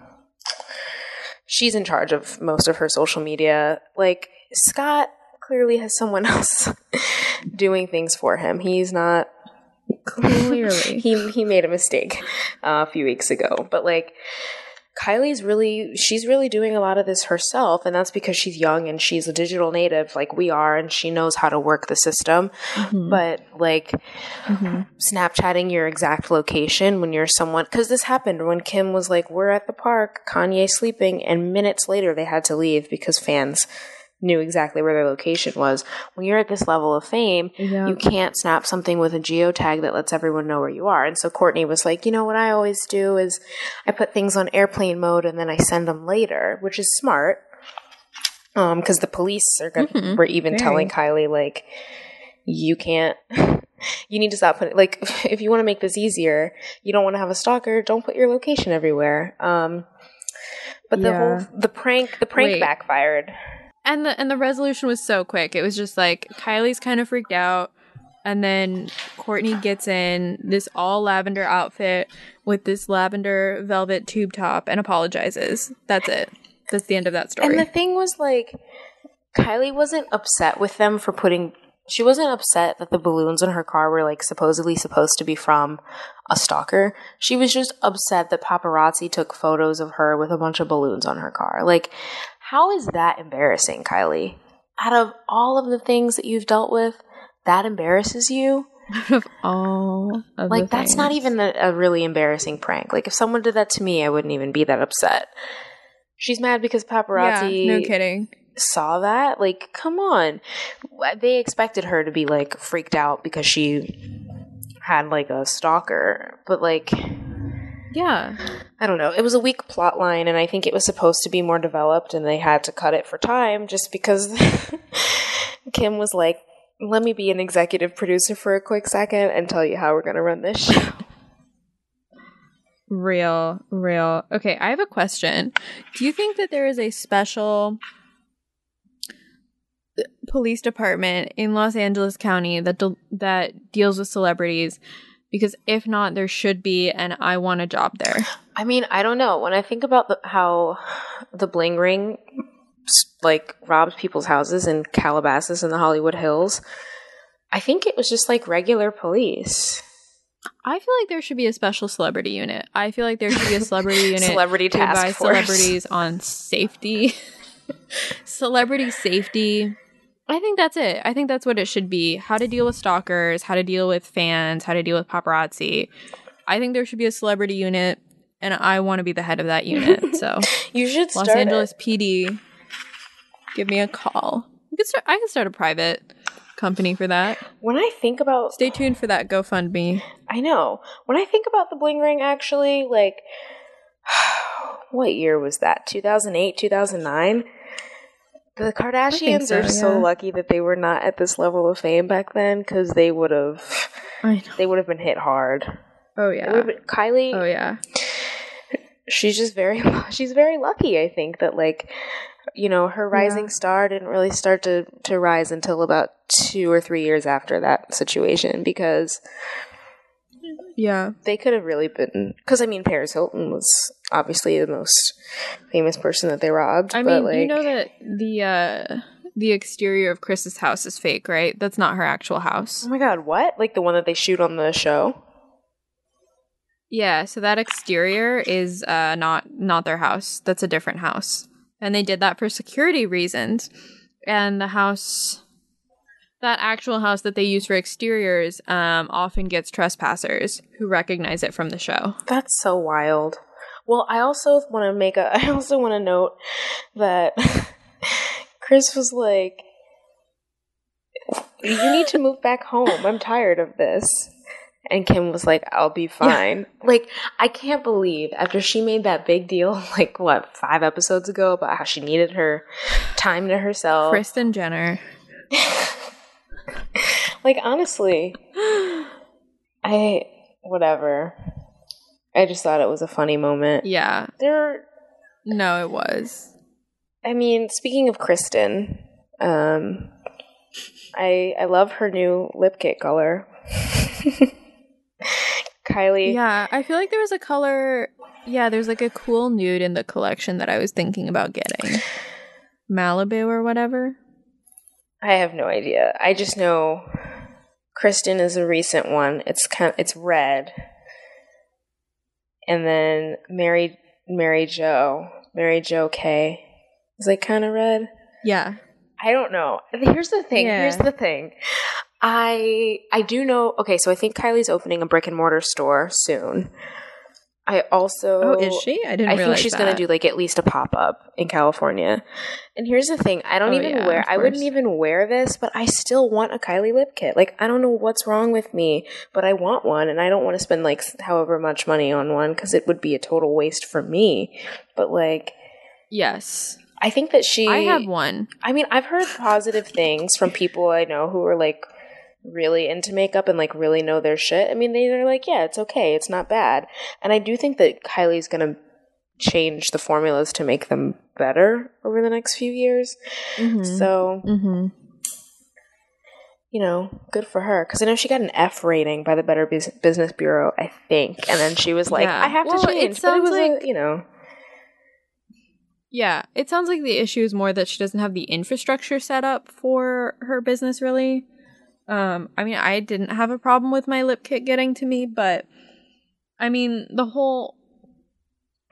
she's in charge of most of her social media. Like Scott clearly has someone else doing things for him. He's not Clearly. he he made a mistake uh, a few weeks ago, but like Kylie's really she's really doing a lot of this herself and that's because she's young and she's a digital native like we are and she knows how to work the system. Mhm. But like Mhm. Snapchatting your exact location when you're someone because this happened when Kim was like, "We're at the park, Kanye sleeping," and minutes later they had to leave because fans knew exactly where their location was. When you're at this level of fame, Yeah. you can't snap something with a geotag that lets everyone know where you are. And so Kourtney was like, you know what I always do is I put things on airplane mode and then I send them later, which is smart. Um, because the police are gonna Mhm. were even Very. telling Kylie like, you can't. You need to stop putting like if you want to make this easier, you don't want to have a stalker. Don't put your location everywhere. Um, but the Yeah. whole the prank the prank Wait. backfired. And the and the resolution was so quick. It was just like Kylie's kind of freaked out, and then Kourtney gets in this all lavender outfit with this lavender velvet tube top and apologizes. That's it. That's the end of that story. And the thing was like Kylie wasn't upset with them for putting she wasn't upset that the balloons in her car were like supposedly supposed to be from a stalker. She was just upset that paparazzi took photos of her with a bunch of balloons on her car. Like how is that embarrassing, Kylie? Out of all of the things that you've dealt with, that embarrasses you? Out of all of Like that's not even a, a really embarrassing prank. Like if someone did that to me, I wouldn't even be that upset. She's mad because paparazzi Yeah, no kidding. saw that. Like, come on. They expected her to be like freaked out because she had like a stalker, but like Yeah. I don't know. It was a weak plot line and I think it was supposed to be more developed and they had to cut it for time just because Kim was like, "Let me be an executive producer for a quick second and tell you how we're going to run this show." Real, real. Okay, I have a question. Do you think that there is a special police department in Los Angeles County that de- that deals with celebrities? Because if not, there should be, and I want a job there. I mean, I don't know. When I think about the, how the bling ring like robbed people's houses in Calabasas in the Hollywood Hills, I think it was just like regular police. I feel like there should be a special celebrity unit. I feel like there should be a celebrity unit Celebrity to task advise force. celebrities on safety, celebrity safety. I think that's it. I think that's what it should be. How to deal with stalkers, how to deal with fans, how to deal with paparazzi. I think there should be a celebrity unit, and I want to be the head of that unit. So, You should Los Angeles it. PD, give me a call. Could start. I could start a private company for that. When I think about Stay tuned for that GoFundMe. I know. When I think about the bling ring actually, like what year was that? 2008, 2009? The Kardashians so, are so yeah. lucky that they were not at this level of fame back then cuz they would have they would have been hit hard. Oh yeah. been- Kylie Oh yeah. she's just very she's very lucky i think that like you know her rising Yeah. star didn't really start to to rise until about two or three years after that situation because Yeah. they could have really been because i mean paris hilton was obviously the most famous person that they robbed I but mean, like you know that the uh the exterior of Kris's house is fake, right? That's not her actual house. oh my god what like the one that they shoot on the show Yeah, so that exterior is uh not not their house. That's a different house. And they did that for security reasons. And the house that actual house that they use for exteriors um often gets trespassers who recognize it from the show. That's so wild. Well, I also want to make a. I also want to note that Kris was like, "You need to move back home. I'm tired of this." And Kim was like, "I'll be fine." Like, I can't believe after she made that big deal, like what five episodes ago, about how she needed her time to herself. Kristen Jenner. Like, honestly, I whatever. I just thought it was a funny moment. Yeah. There No, it was. I mean, speaking of Kristen, um, I I love her new lip kit color. Kylie, Yeah, I feel like there was a color. Yeah, there's like a cool nude in the collection that I was thinking about getting. Malibu or whatever. I have no idea. I just know Kristen is a recent one. It's kind of, it's red, and then Mary Mary Joe Mary Jo K is like kind of red. Yeah. I don't know. Here's the thing. Yeah. Here's the thing. I I do know. Okay, so I think Kylie's opening a brick and mortar store soon. I also Oh, is she? I didn't I think she's that. gonna do like at least a pop up in California. And here's the thing: I don't Oh, even yeah, wear. I wouldn't even wear this, but I still want a Kylie lip kit. Like I don't know what's wrong with me, but I want one, and I don't want to spend like however much money on one because it would be a total waste for me. But like, Yes. I think that she. I have one. I mean, I've heard positive things from people I know who are like really into makeup and like really know their shit. I mean, they, they're like, yeah, it's okay, it's not bad. And I do think that Kylie's gonna change the formulas to make them better over the next few years. Mm-hmm. So, mm-hmm. you know, good for her. Because I know she got an F rating by the Better Bus- Business Bureau, I think. And then she was like, Yeah. I have Well, to it change. but it sounds was, a- like- you know. Yeah, it sounds like the issue is more that she doesn't have the infrastructure set up for her business really. Um, I mean, I didn't have a problem with my lip kit getting to me, but I mean, the whole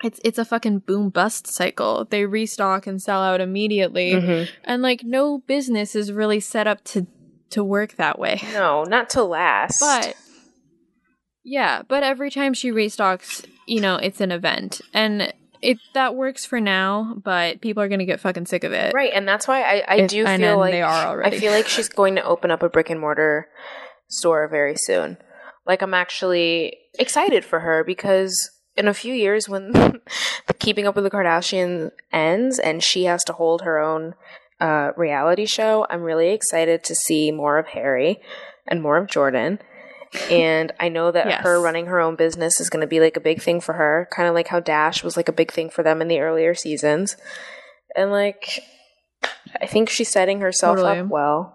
it's it's a fucking boom bust cycle. They restock and sell out immediately, Mhm. and like no business is really set up to to work that way. No, not to last. But yeah, but every time she restocks, you know, it's an event. And it that works for now, but people are gonna get fucking sick of it. Right, and that's why I, I If- do feel like they are already. I feel like she's going to open up a brick and mortar store very soon. Like I'm actually excited for her because in a few years when Keeping Up with the Kardashians ends and she has to hold her own uh, reality show, I'm really excited to see more of Harry and more of Jordyn. And I know that Yes. her running her own business is going to be like a big thing for her, kind of like how Dash was like a big thing for them in the earlier seasons. And like, I think she's setting herself Totally. up well.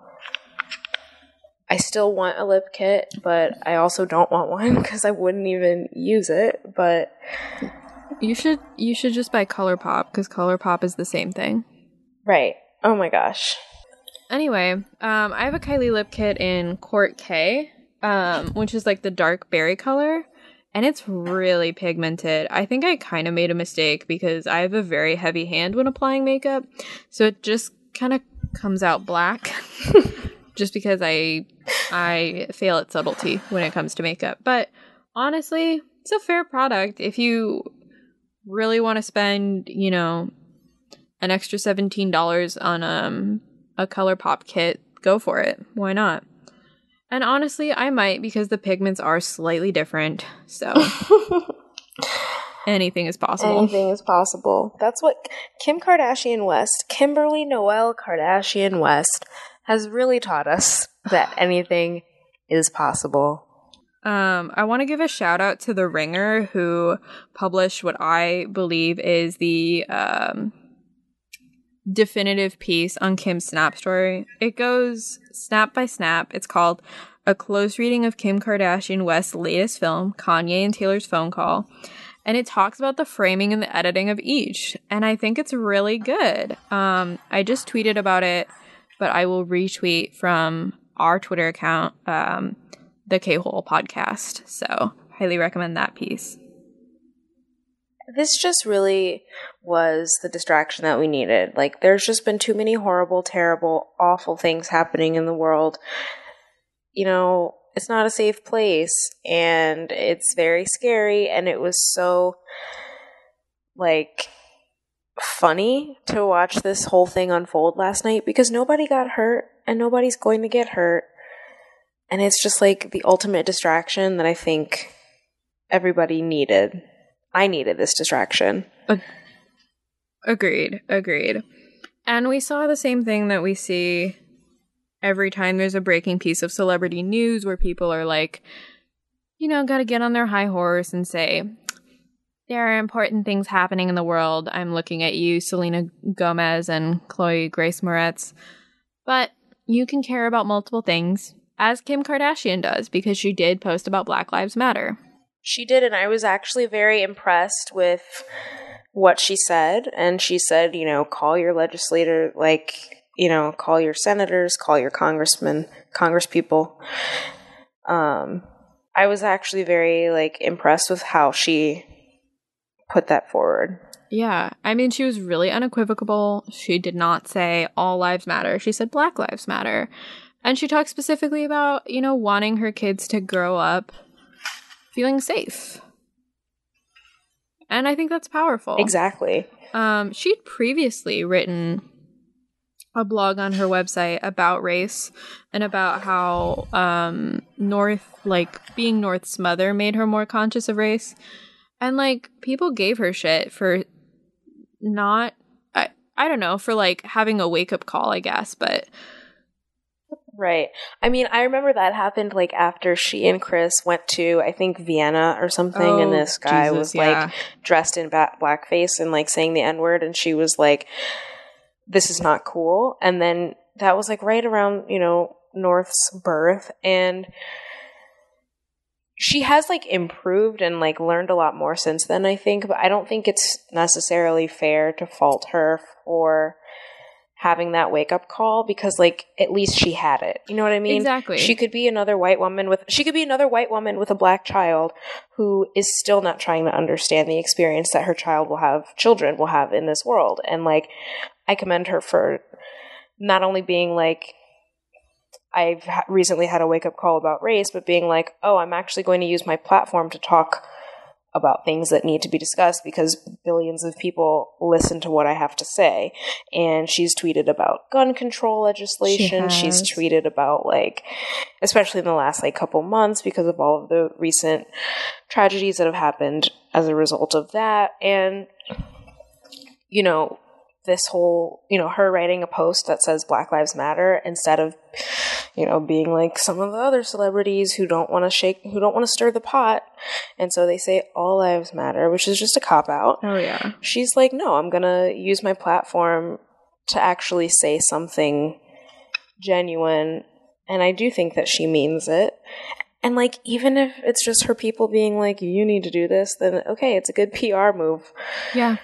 I still want a lip kit, but I also don't want one because I wouldn't even use it. But You should you should just buy ColourPop because ColourPop is the same thing. right, oh my gosh, Anyway, um, I have a Kylie lip kit in Kourt K, um, which is like the dark berry color, and it's really pigmented. I think I kind of made a mistake because I have a very heavy hand when applying makeup, so it just kind of comes out black. just because I I fail at subtlety when it comes to makeup, but honestly, it's a fair product if you really want to spend, you know, an extra $17 on um a ColourPop kit, go for it. Why not? And honestly, I might because the pigments are slightly different. So anything is possible. anything is possible. That's what Kim Kardashian West, Kimberly Noel Kardashian West, has really taught us that anything is possible. Um, I want to give a shout out to The Ringer who published what I believe is the um, definitive piece on Kim's Snap story. It goes snap by snap. It's called A Close Reading of Kim Kardashian West's latest film, Kanye and Taylor's Phone Call. And it talks about the framing and the editing of each. And I think it's really good. Um, I just tweeted about it, but I will retweet from our Twitter account. Um, the K Hole podcast. So, highly recommend that piece. This just really was the distraction that we needed. Like, there's just been too many horrible, terrible, awful things happening in the world. You know, it's not a safe place, and it's very scary, and it was so, like, funny to watch this whole thing unfold last night because nobody got hurt, and nobody's going to get hurt. And it's just like the ultimate distraction that I think everybody needed. I needed this distraction. Agreed. Agreed. And we saw the same thing that we see every time there's a breaking piece of celebrity news where people are like, you know, got to get on their high horse and say, there are important things happening in the world. I'm looking at you, Selena Gomez and Chloe Grace Moretz. But you can care about multiple things, as Kim Kardashian does, because she did post about Black Lives Matter. She did, and I was actually very impressed with what she said. And she said, you know, call your legislator, like, you know, call your senators, call your congressmen, congresspeople. Um, I was actually very like impressed with how she put that forward. Yeah, I mean, she was really unequivocal. She did not say all lives matter. She said Black Lives Matter. And she talked specifically about, you know, wanting her kids to grow up feeling safe. And I think that's powerful. Exactly. Um, she'd previously written a blog on her website about race and about how um, North, like being North's mother, made her more conscious of race. And like people gave her shit for not, I, I don't know, for like having a wake up call, I guess. But Right. I mean, I remember that happened like after she and Kris went to, I think, Vienna or something, Oh, and this guy Jesus, was yeah. like dressed in ba- blackface and like saying the N word, and she was like, this is not cool. And then that was like right around, you know, North's birth. And she has like improved and like learned a lot more since then, I think, but I don't think it's necessarily fair to fault her for having that wake up call because like at least she had it. You know what I mean? Exactly. She could be another white woman with she could be another white woman with a black child who is still not trying to understand the experience that her child will have children will have in this world. And like I commend her for not only being like I've ha- recently had a wake up call about race, but being like, oh, I'm actually going to use my platform to talk about things that need to be discussed because billions of people listen to what I have to say. And she's tweeted about gun control legislation. She she's tweeted about like, especially in the last like couple months because of all of the recent tragedies that have happened as a result of that. And, you know, this whole, you know, her writing a post that says Black Lives Matter instead of, you know, being like some of the other celebrities who don't want to shake, who don't want to stir the pot. And so they say all lives matter, which is just a cop out. oh yeah, She's like, no, I'm going to use my platform to actually say something genuine. And I do think that she means it. And like, even if it's just her people being like, you need to do this, then okay, it's a good PR move. yeah.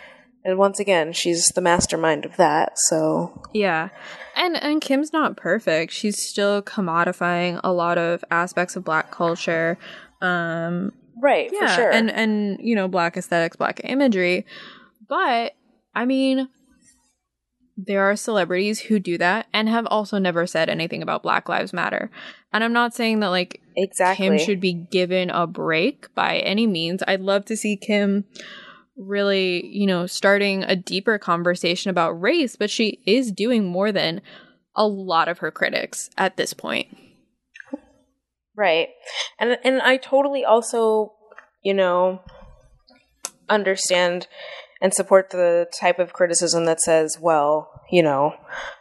And once again, she's the mastermind of that. So Yeah. And and Kim's not perfect. She's still commodifying a lot of aspects of black culture. Um right, yeah, for sure. and and you know, black aesthetics, black imagery. But I mean there are celebrities who do that and have also never said anything about Black Lives Matter. And I'm not saying that like exactly. Kim should be given a break by any means. I'd love to see Kim really, you know, starting a deeper conversation about race, but she is doing more than a lot of her critics at this point. Right. And and I totally also, you know, understand and support the type of criticism that says, well, you know,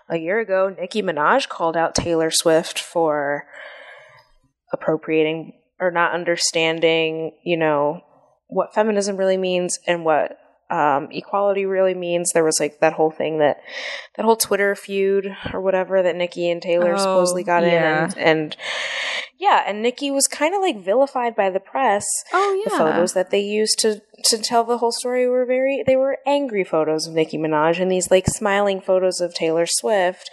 a year ago Nicki Minaj called out Taylor Swift for appropriating or not understanding, you know, what feminism really means and what um, equality really means. There was like that whole thing that that whole Twitter feud or whatever that Nicki and Taylor Oh, supposedly got yeah. in, and, and yeah, and Nicki was kind of like vilified by the press. Oh yeah, The photos that they used to to tell the whole story were very they were angry photos of Nicki Minaj and these like smiling photos of Taylor Swift,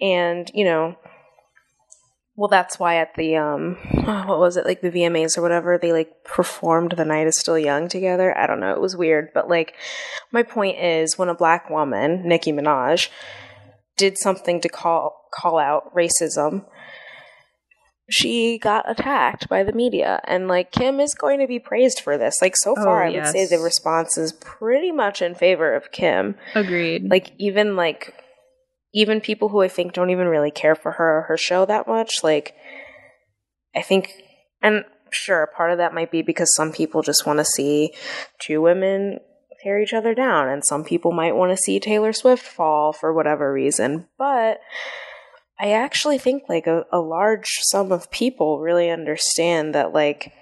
and you know. Well, that's why at the um, what was it like the VMAs or whatever they like performed "The Night Is Still Young" together. I don't know, it was weird, but like my point is, when a black woman, Nicki Minaj, did something to call call out racism, she got attacked by the media, and like Kim is going to be praised for this. Like so Oh, far, I would say the response is pretty much in favor of Kim Agreed. like even like even people who I think don't even really care for her or her show that much, like I think and sure part of that might be because some people just want to see two women tear each other down and some people might want to see Taylor Swift fall for whatever reason. But I actually think like a, a large sum of people really understand that like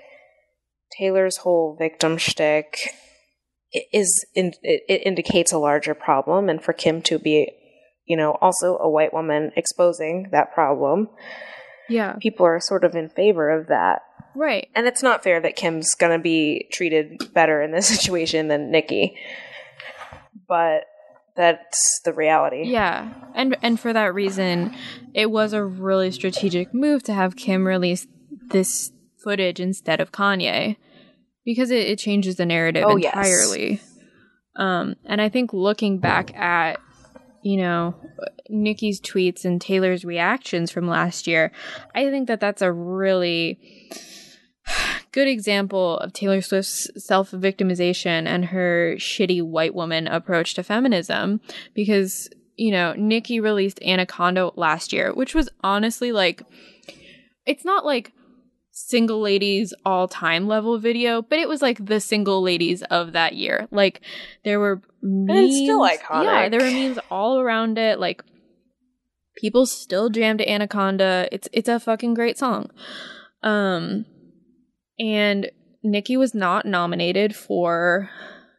Taylor's whole victim shtick is in, it, it indicates a larger problem, and for Kim to be, you know, also a white woman exposing that problem, yeah. people are sort of in favor of that. Right. And it's not fair that Kim's gonna be treated better in this situation than Nicki, but that's the reality. Yeah. And and for that reason, it was a really strategic move to have Kim release this footage instead of Kanye because it, it changes the narrative Oh, yes. entirely. Um and I think looking back at you know Nicki's tweets and Taylor's reactions from last year, I think that that's a really good example of Taylor Swift's self victimization and her shitty white woman approach to feminism. Because, you know, Nikki released Anaconda last year, which was honestly like, it's not like single ladies all time level video, but it was like the single ladies of that year. Like there were memes. And it's still iconic. Yeah, there were memes all around it. Like people still jam to Anaconda. It's it's a fucking great song. Um and Nicki was not nominated for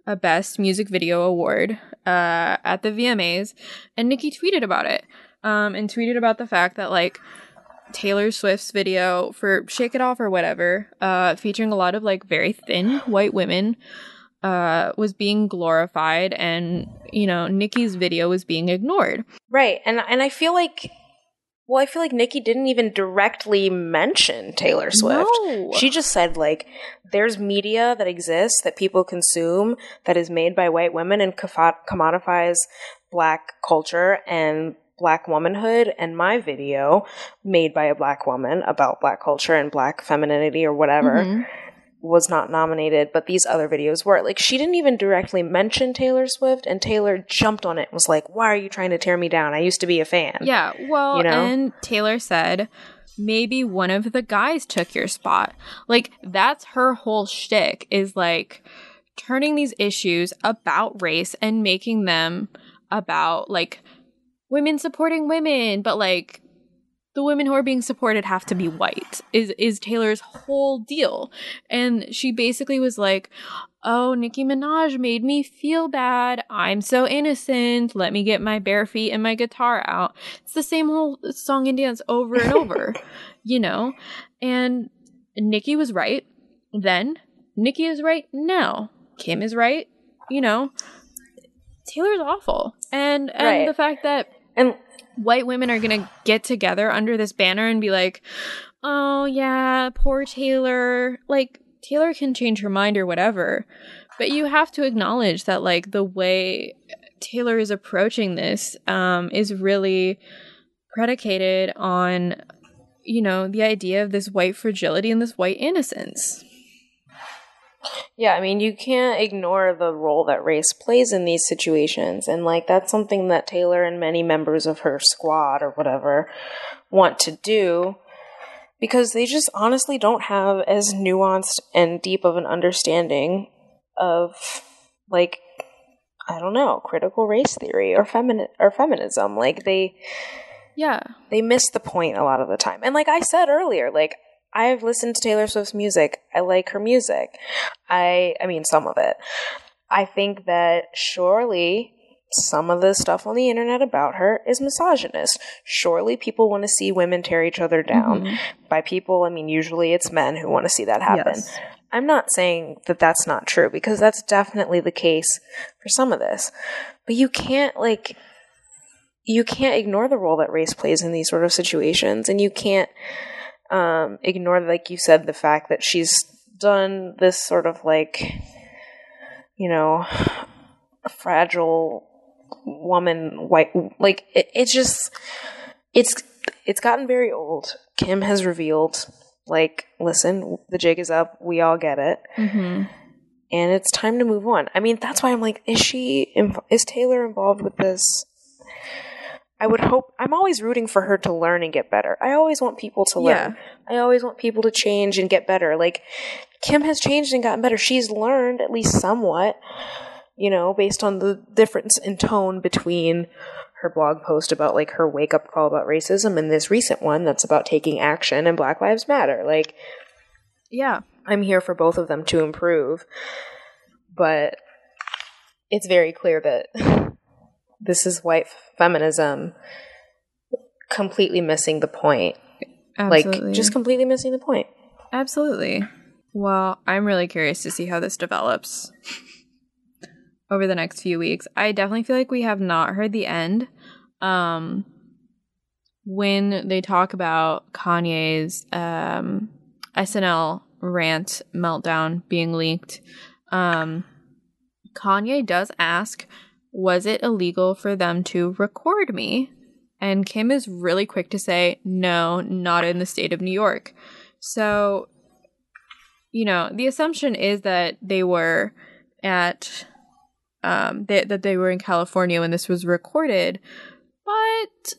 a best music video award uh at the VMAs and Nicki tweeted about it. Um and tweeted about the fact that like Taylor Swift's video for Shake It Off or whatever, uh, featuring a lot of like very thin white women, uh, was being glorified, and you know Nicki's video was being ignored. Right, and and I feel like, well, I feel like Nikki didn't even directly mention Taylor Swift. No. She just said like, there's media that exists that people consume that is made by white women and commodifies black culture and black womanhood and my video made by a black woman about black culture and black femininity or whatever Mhm. was not nominated but these other videos were like she didn't even directly mention taylor swift and taylor jumped on it and was like why are you trying to tear me down i used to be a fan Yeah, well, You know? and Taylor said maybe one of the guys took your spot. Like that's her whole shtick is like turning these issues about race and making them about like women supporting women, but like the women who are being supported have to be white is is Taylor's whole deal. And she basically was like, "Oh, Nicki Minaj made me feel bad. I'm so innocent. Let me get my bare feet and my guitar out." It's the same whole song and dance over and over, you know? And Nicki was right then. Nicki is right now. Kim is right, you know. Taylor's awful. And and Right. the fact that and white women are going to get together under this banner and be like, oh, yeah, poor Taylor. Like, Taylor can change her mind or whatever. But you have to acknowledge that, like, the way Taylor is approaching this um, is really predicated on, you know, the idea of this white fragility and this white innocence. Yeah, I mean, you can't ignore the role that race plays in these situations. And, like, that's something that Taylor and many members of her squad or whatever want to do because they just honestly don't have as nuanced and deep of an understanding of, like, I don't know, critical race theory or femini- or feminism. Like, they Yeah. they miss the point a lot of the time. And like I said earlier, like I've listened to Taylor Swift's music. I like her music. I I mean some of it. I think that surely some of the stuff on the internet about her is misogynist. Surely people want to see women tear each other down. Mhm. By people, I mean usually it's men who want to see that happen. Yes. I'm not saying that that's not true because that's definitely the case for some of this. But you can't like you can't ignore the role that race plays in these sort of situations and you can't um, ignore like you said the fact that she's done this sort of like you know fragile woman white like it, it's just it's it's gotten very old kim has revealed like listen the jig is up we all get it Mhm. and it's time to move on. I mean, that's why I'm like, is she, inv- is Taylor involved with this? I would hope, I'm always rooting for her to learn and get better. I always want people to learn. I always want people to change and get better. Like, Kim has changed and gotten better. She's learned, at least somewhat, you know, based on the difference in tone between her blog post about like her wake up call about racism and this recent one that's about taking action and Black Lives Matter. Like, Yeah. I'm here for both of them to improve. But it's very clear that this is white feminism completely missing the point. Absolutely. Like, just completely missing the point. Absolutely. Well, I'm really curious to see how this develops over the next few weeks. I definitely feel like we have not heard the end. Um when they talk about Kanye's um SNL rant meltdown being leaked, um Kanye does ask, was it illegal for them to record me? And Kim is really quick to say, no, not in the state of New York. So you know, the assumption is that they were at um they, that they were in California when this was recorded, but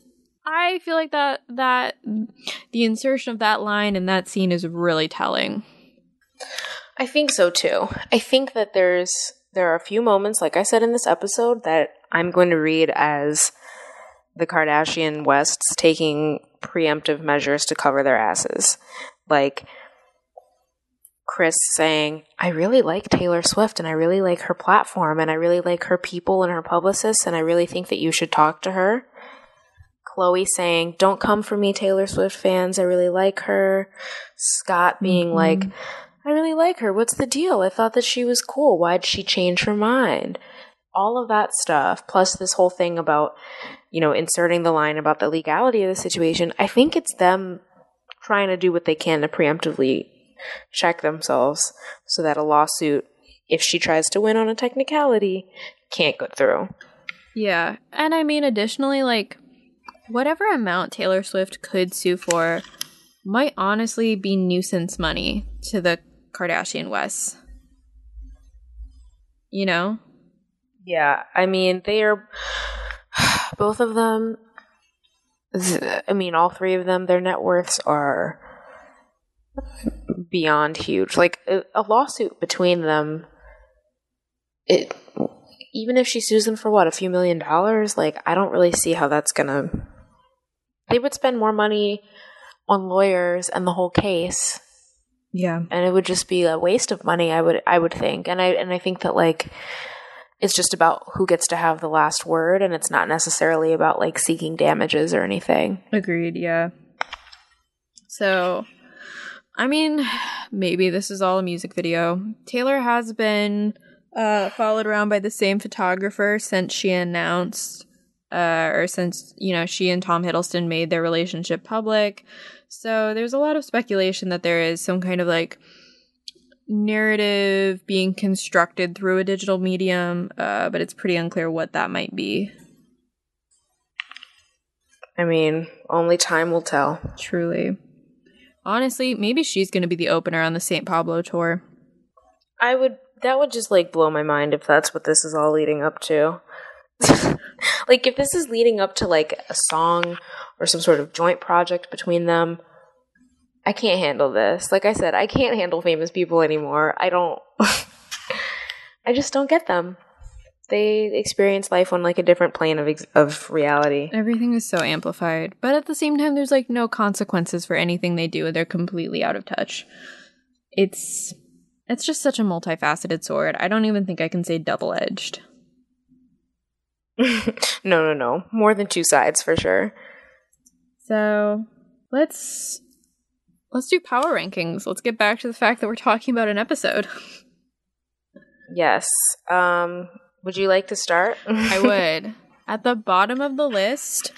I feel like that that the insertion of that line in that scene is really telling. I think so too. I think that there's there are a few moments, like I said in this episode, that I'm going to read as the Kardashian Wests taking preemptive measures to cover their asses. Like Kris saying, I really like Taylor Swift and I really like her platform and I really like her people and her publicists and I really think that you should talk to her. Khloé saying, Don't come for me, Taylor Swift fans. I really like her. Scott being mm-hmm. like, I really like her. What's the deal? I thought that she was cool. Why'd she change her mind? All of that stuff, plus this whole thing about, you know, inserting the line about the legality of the situation. I think it's them trying to do what they can to preemptively check themselves so that a lawsuit, if she tries to win on a technicality, can't go through. Yeah. And I mean, additionally, like, whatever amount Taylor Swift could sue for might honestly be nuisance money to the Kardashian West. You know? Yeah, I mean, they are both of them. I mean, all three of them, their net worths are beyond huge. Like a, a lawsuit between them, it even if she sues them for what a few million dollars, like I don't really see how that's gonna. They would spend more money on lawyers and the whole case yeah. And it would just be a waste of money, I would I would think. And I and I think that like it's just about who gets to have the last word and it's not necessarily about like seeking damages or anything. Agreed, yeah. So I mean, maybe this is all a music video. Taylor has been uh, followed around by the same photographer since she announced, uh, or since, you know, she and Tom Hiddleston made their relationship public. So there's a lot of speculation that there is some kind of like narrative being constructed through a digital medium, uh, but it's pretty unclear what that might be. I mean, only time will tell. Truly. Honestly, maybe she's going to be the opener on the St. Pablo tour. I would, that would just like blow my mind if that's what this is all leading up to. like, if this is leading up to like a song or some sort of joint project between them. I can't handle this. Like I said, I can't handle famous people anymore. I don't. I just don't get them. They experience life on like a different plane of ex- of reality. Everything is so amplified, but at the same time, there's like no consequences for anything they do. They're completely out of touch. It's it's just such a multifaceted sword. I don't even think I can say double edged. no, no, no. More than two sides for sure. So let's let's do power rankings. Let's get back to the fact that we're talking about an episode. Yes. Um, would you like to start? I would. At the bottom of the list,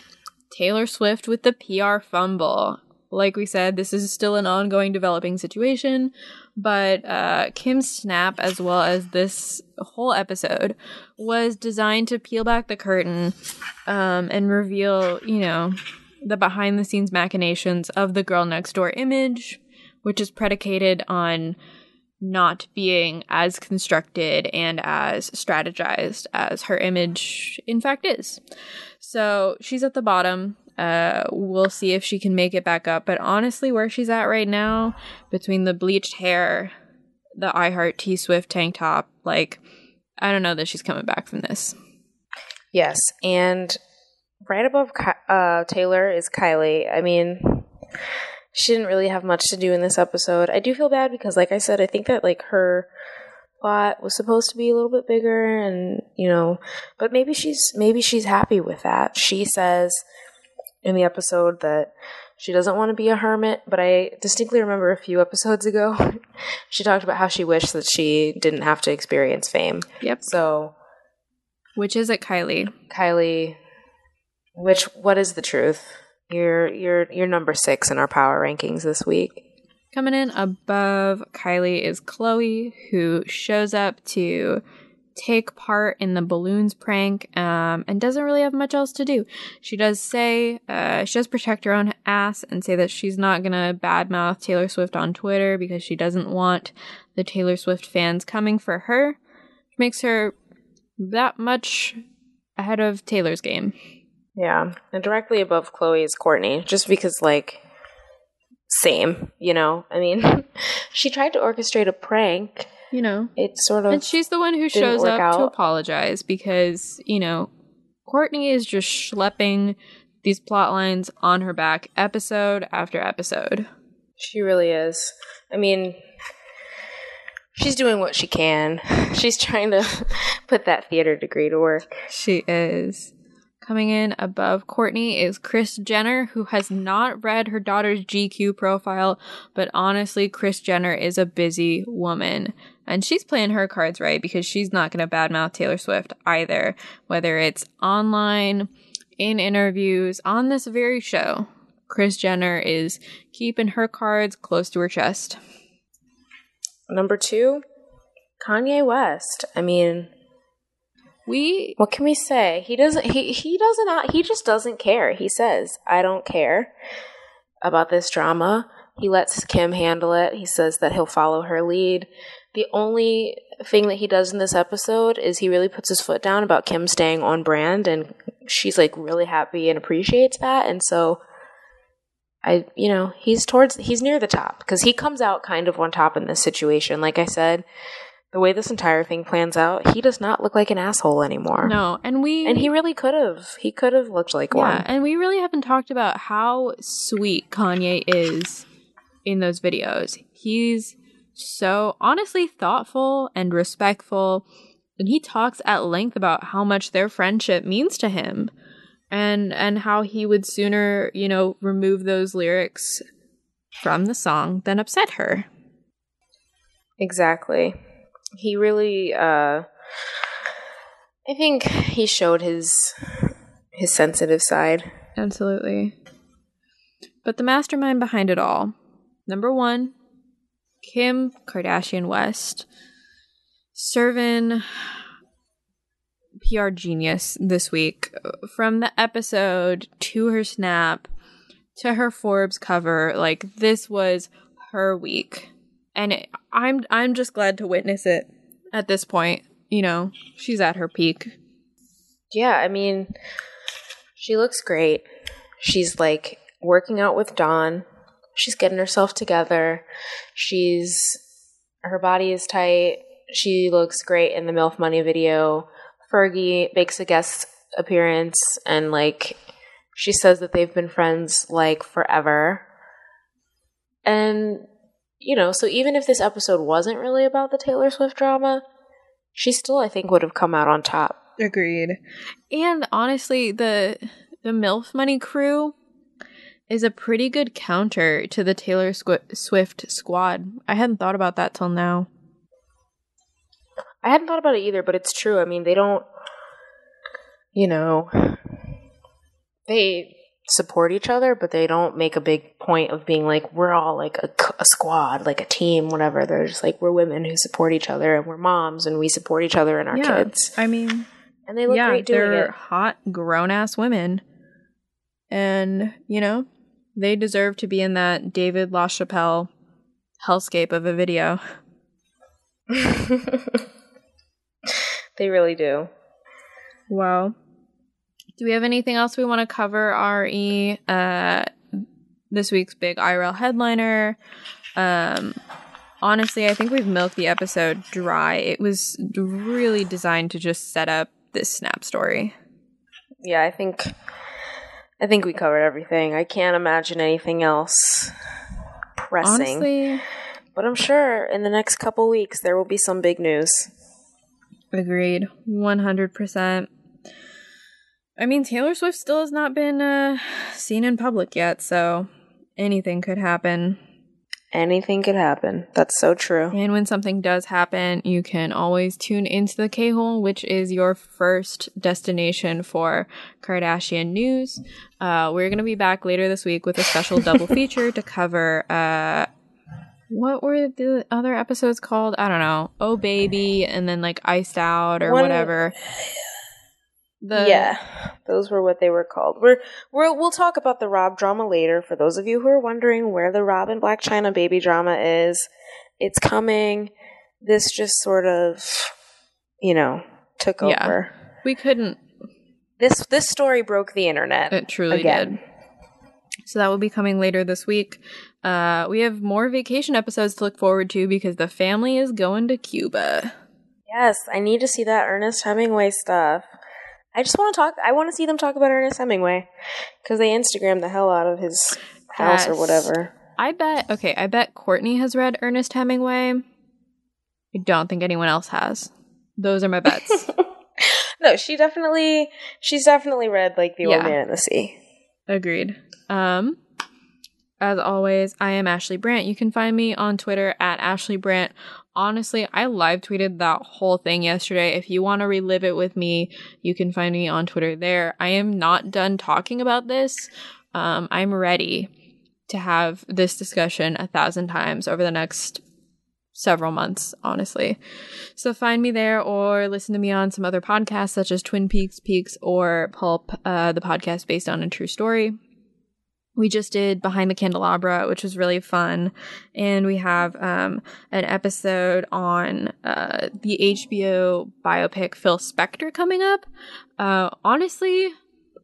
Taylor Swift with the PR fumble. Like we said, this is still an ongoing developing situation, but uh, Kim's snap, as well as this whole episode, was designed to peel back the curtain um, and reveal, you know, the behind the scenes machinations of the girl next door image, which is predicated on not being as constructed and as strategized as her image in fact is. So she's at the bottom. Uh, we'll see if she can make it back up. But honestly, where she's at right now, between the bleached hair, the I Heart T Swift tank top, like, I don't know that she's coming back from this. Yes. And right above uh, Taylor is Kylie. I mean, she didn't really have much to do in this episode. I do feel bad because, like I said, I think that like her plot was supposed to be a little bit bigger, and you know, but maybe she's maybe she's happy with that. She says in the episode that she doesn't want to be a hermit, but I distinctly remember a few episodes ago she talked about how she wished that she didn't have to experience fame. Yep. So, which is it, Kylie? Kylie which what is the truth? You're you're you're number six in our power rankings this week. Coming in above Kylie is Khloé, who shows up to take part in the balloons prank um, and doesn't really have much else to do. She does say, uh, she does protect her own ass and say that she's not gonna badmouth Taylor Swift on Twitter because she doesn't want the Taylor Swift fans coming for her. Which makes her that much ahead of Taylor's game. Yeah, and directly above Khloe is Kourtney, just because, like, same, you know? I mean, she tried to orchestrate a prank. You know, It sort of. and she's the one who shows up to apologize because you know Kourtney is just schlepping these plot lines on her back episode after episode. She really is. I mean, she's doing what she can. She's trying to put that theater degree to work. She is. Coming in above Kourtney is Kris Jenner, who has not read her daughter's GQ profile, but honestly, Kris Jenner is a busy woman. And she's playing her cards right because she's not going to badmouth Taylor Swift either, whether it's online, in interviews, on this very show. Kris Jenner is keeping her cards close to her chest. Number two, Kanye West. I mean, We what can we say? He doesn't. He he doesn't. He just doesn't care. He says, "I don't care about this drama." He lets Kim handle it. He says that he'll follow her lead. The only thing that he does in this episode is he really puts his foot down about Kim staying on brand, and she's like really happy and appreciates that. And so, I, you know, he's towards he's near the top because he comes out kind of on top in this situation. Like I said, the way this entire thing plans out, he does not look like an asshole anymore. no, and we And he really could have. He could have looked like one. Yeah, one. and we really haven't talked about how sweet Kanye is in those videos. He's so honestly thoughtful and respectful, and he talks at length about how much their friendship means to him. And and how he would sooner, you know, remove those lyrics from the song than upset her. Exactly. He really uh I think he showed his his sensitive side. Absolutely. But the mastermind behind it all number one, Kim Kardashian West, serving PR genius this week. From the episode to her snap to her Forbes cover, like this was her week. And it, I'm I'm just glad to witness it at this point. You know, she's at her peak. Yeah, I mean she looks great. She's like working out with Dawn. She's getting herself together. She's her body is tight. She looks great in the MILF Money video. Fergie makes a guest appearance and like she says that they've been friends like forever. And you know, so even if this episode wasn't really about the Taylor Swift drama, she still I think would have come out on top. Agreed. And honestly, the the MILF Money crew is a pretty good counter to the Taylor Swi- Swift squad. I hadn't thought about that till now. I hadn't thought about it either, but it's true. I mean, they don't, you know, they support each other, but they don't make a big point of being like, we're all like a squad, like a team, whatever. They're just like, we're women who support each other and we're moms and we support each other and our kids. I mean, And they look yeah, great doing they're it. hot, grown ass women. And, you know, they deserve to be in that David LaChapelle hellscape of a video. they really do. Wow. Do we have anything else we want to cover, RE? Uh, this week's big IRL headliner. Um, honestly, I think we've milked the episode dry. It was really designed to just set up this snap story. Yeah, I think, I think we covered everything. I can't imagine anything else pressing. Honestly, But I'm sure in the next couple weeks there will be some big news. agreed. 100%. I mean, Taylor Swift still has not been uh, seen in public yet, so anything could happen. Anything could happen. That's so true. And when something does happen, you can always tune into the K Hole, which is your first destination for Kardashian news. Uh, we're going to be back later this week with a special double feature to cover uh, what were the other episodes called? I don't know. Oh baby, and then like iced out or One- whatever. The yeah, those were what they were called. We're, we're we'll talk about the Rob drama later. For those of you who are wondering where the Rob and Blac Chyna baby drama is, it's coming. This just sort of, you know, took Yeah. over. we couldn't. This this story broke the internet. It truly Again. did. So that will be coming later this week. Uh, we have more vacation episodes to look forward to because the family is going to Cuba. Yes, I need to see that Ernest Hemingway stuff. I just want to talk. I want to see them talk about Ernest Hemingway because they Instagram the hell out of his house or whatever. I bet. Okay, I bet Kourtney has read Ernest Hemingway. I don't think anyone else has. Those are my bets. No, she definitely. She's definitely read like the Yeah. Old Man in the Sea. Agreed. Um, as always, I am Ashley Brandt. You can find me on Twitter at Ashley Brandt. Honestly, I live tweeted that whole thing yesterday. If you want to relive it with me, you can find me on Twitter there. I am not done talking about this. Um, I'm ready to have this discussion a thousand times over the next several months, honestly. So find me there or listen to me on some other podcasts such as Twin Peaks Peaks or Pulp, uh, the podcast based on a true story. We just did Behind the Candelabra, which was really fun. And we have um, an episode on uh, the HBO biopic Phil Spector coming up. Uh, honestly,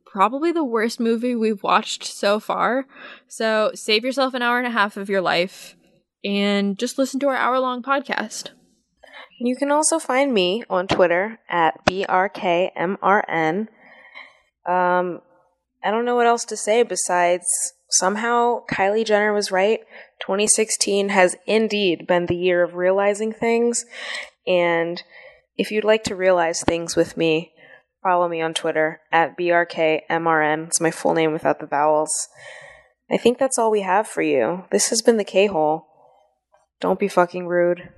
probably the worst movie we've watched so far. So save yourself an hour and a half of your life and just listen to our hour long podcast. You can also find me on Twitter at brkmrn. Um, I don't know what else to say besides somehow Kylie Jenner was right. 2016 has indeed been the year of realizing things. And if you'd like to realize things with me, follow me on Twitter at brkmrn. It's my full name without the vowels. I think that's all we have for you. This has been the K hole. Don't be fucking rude.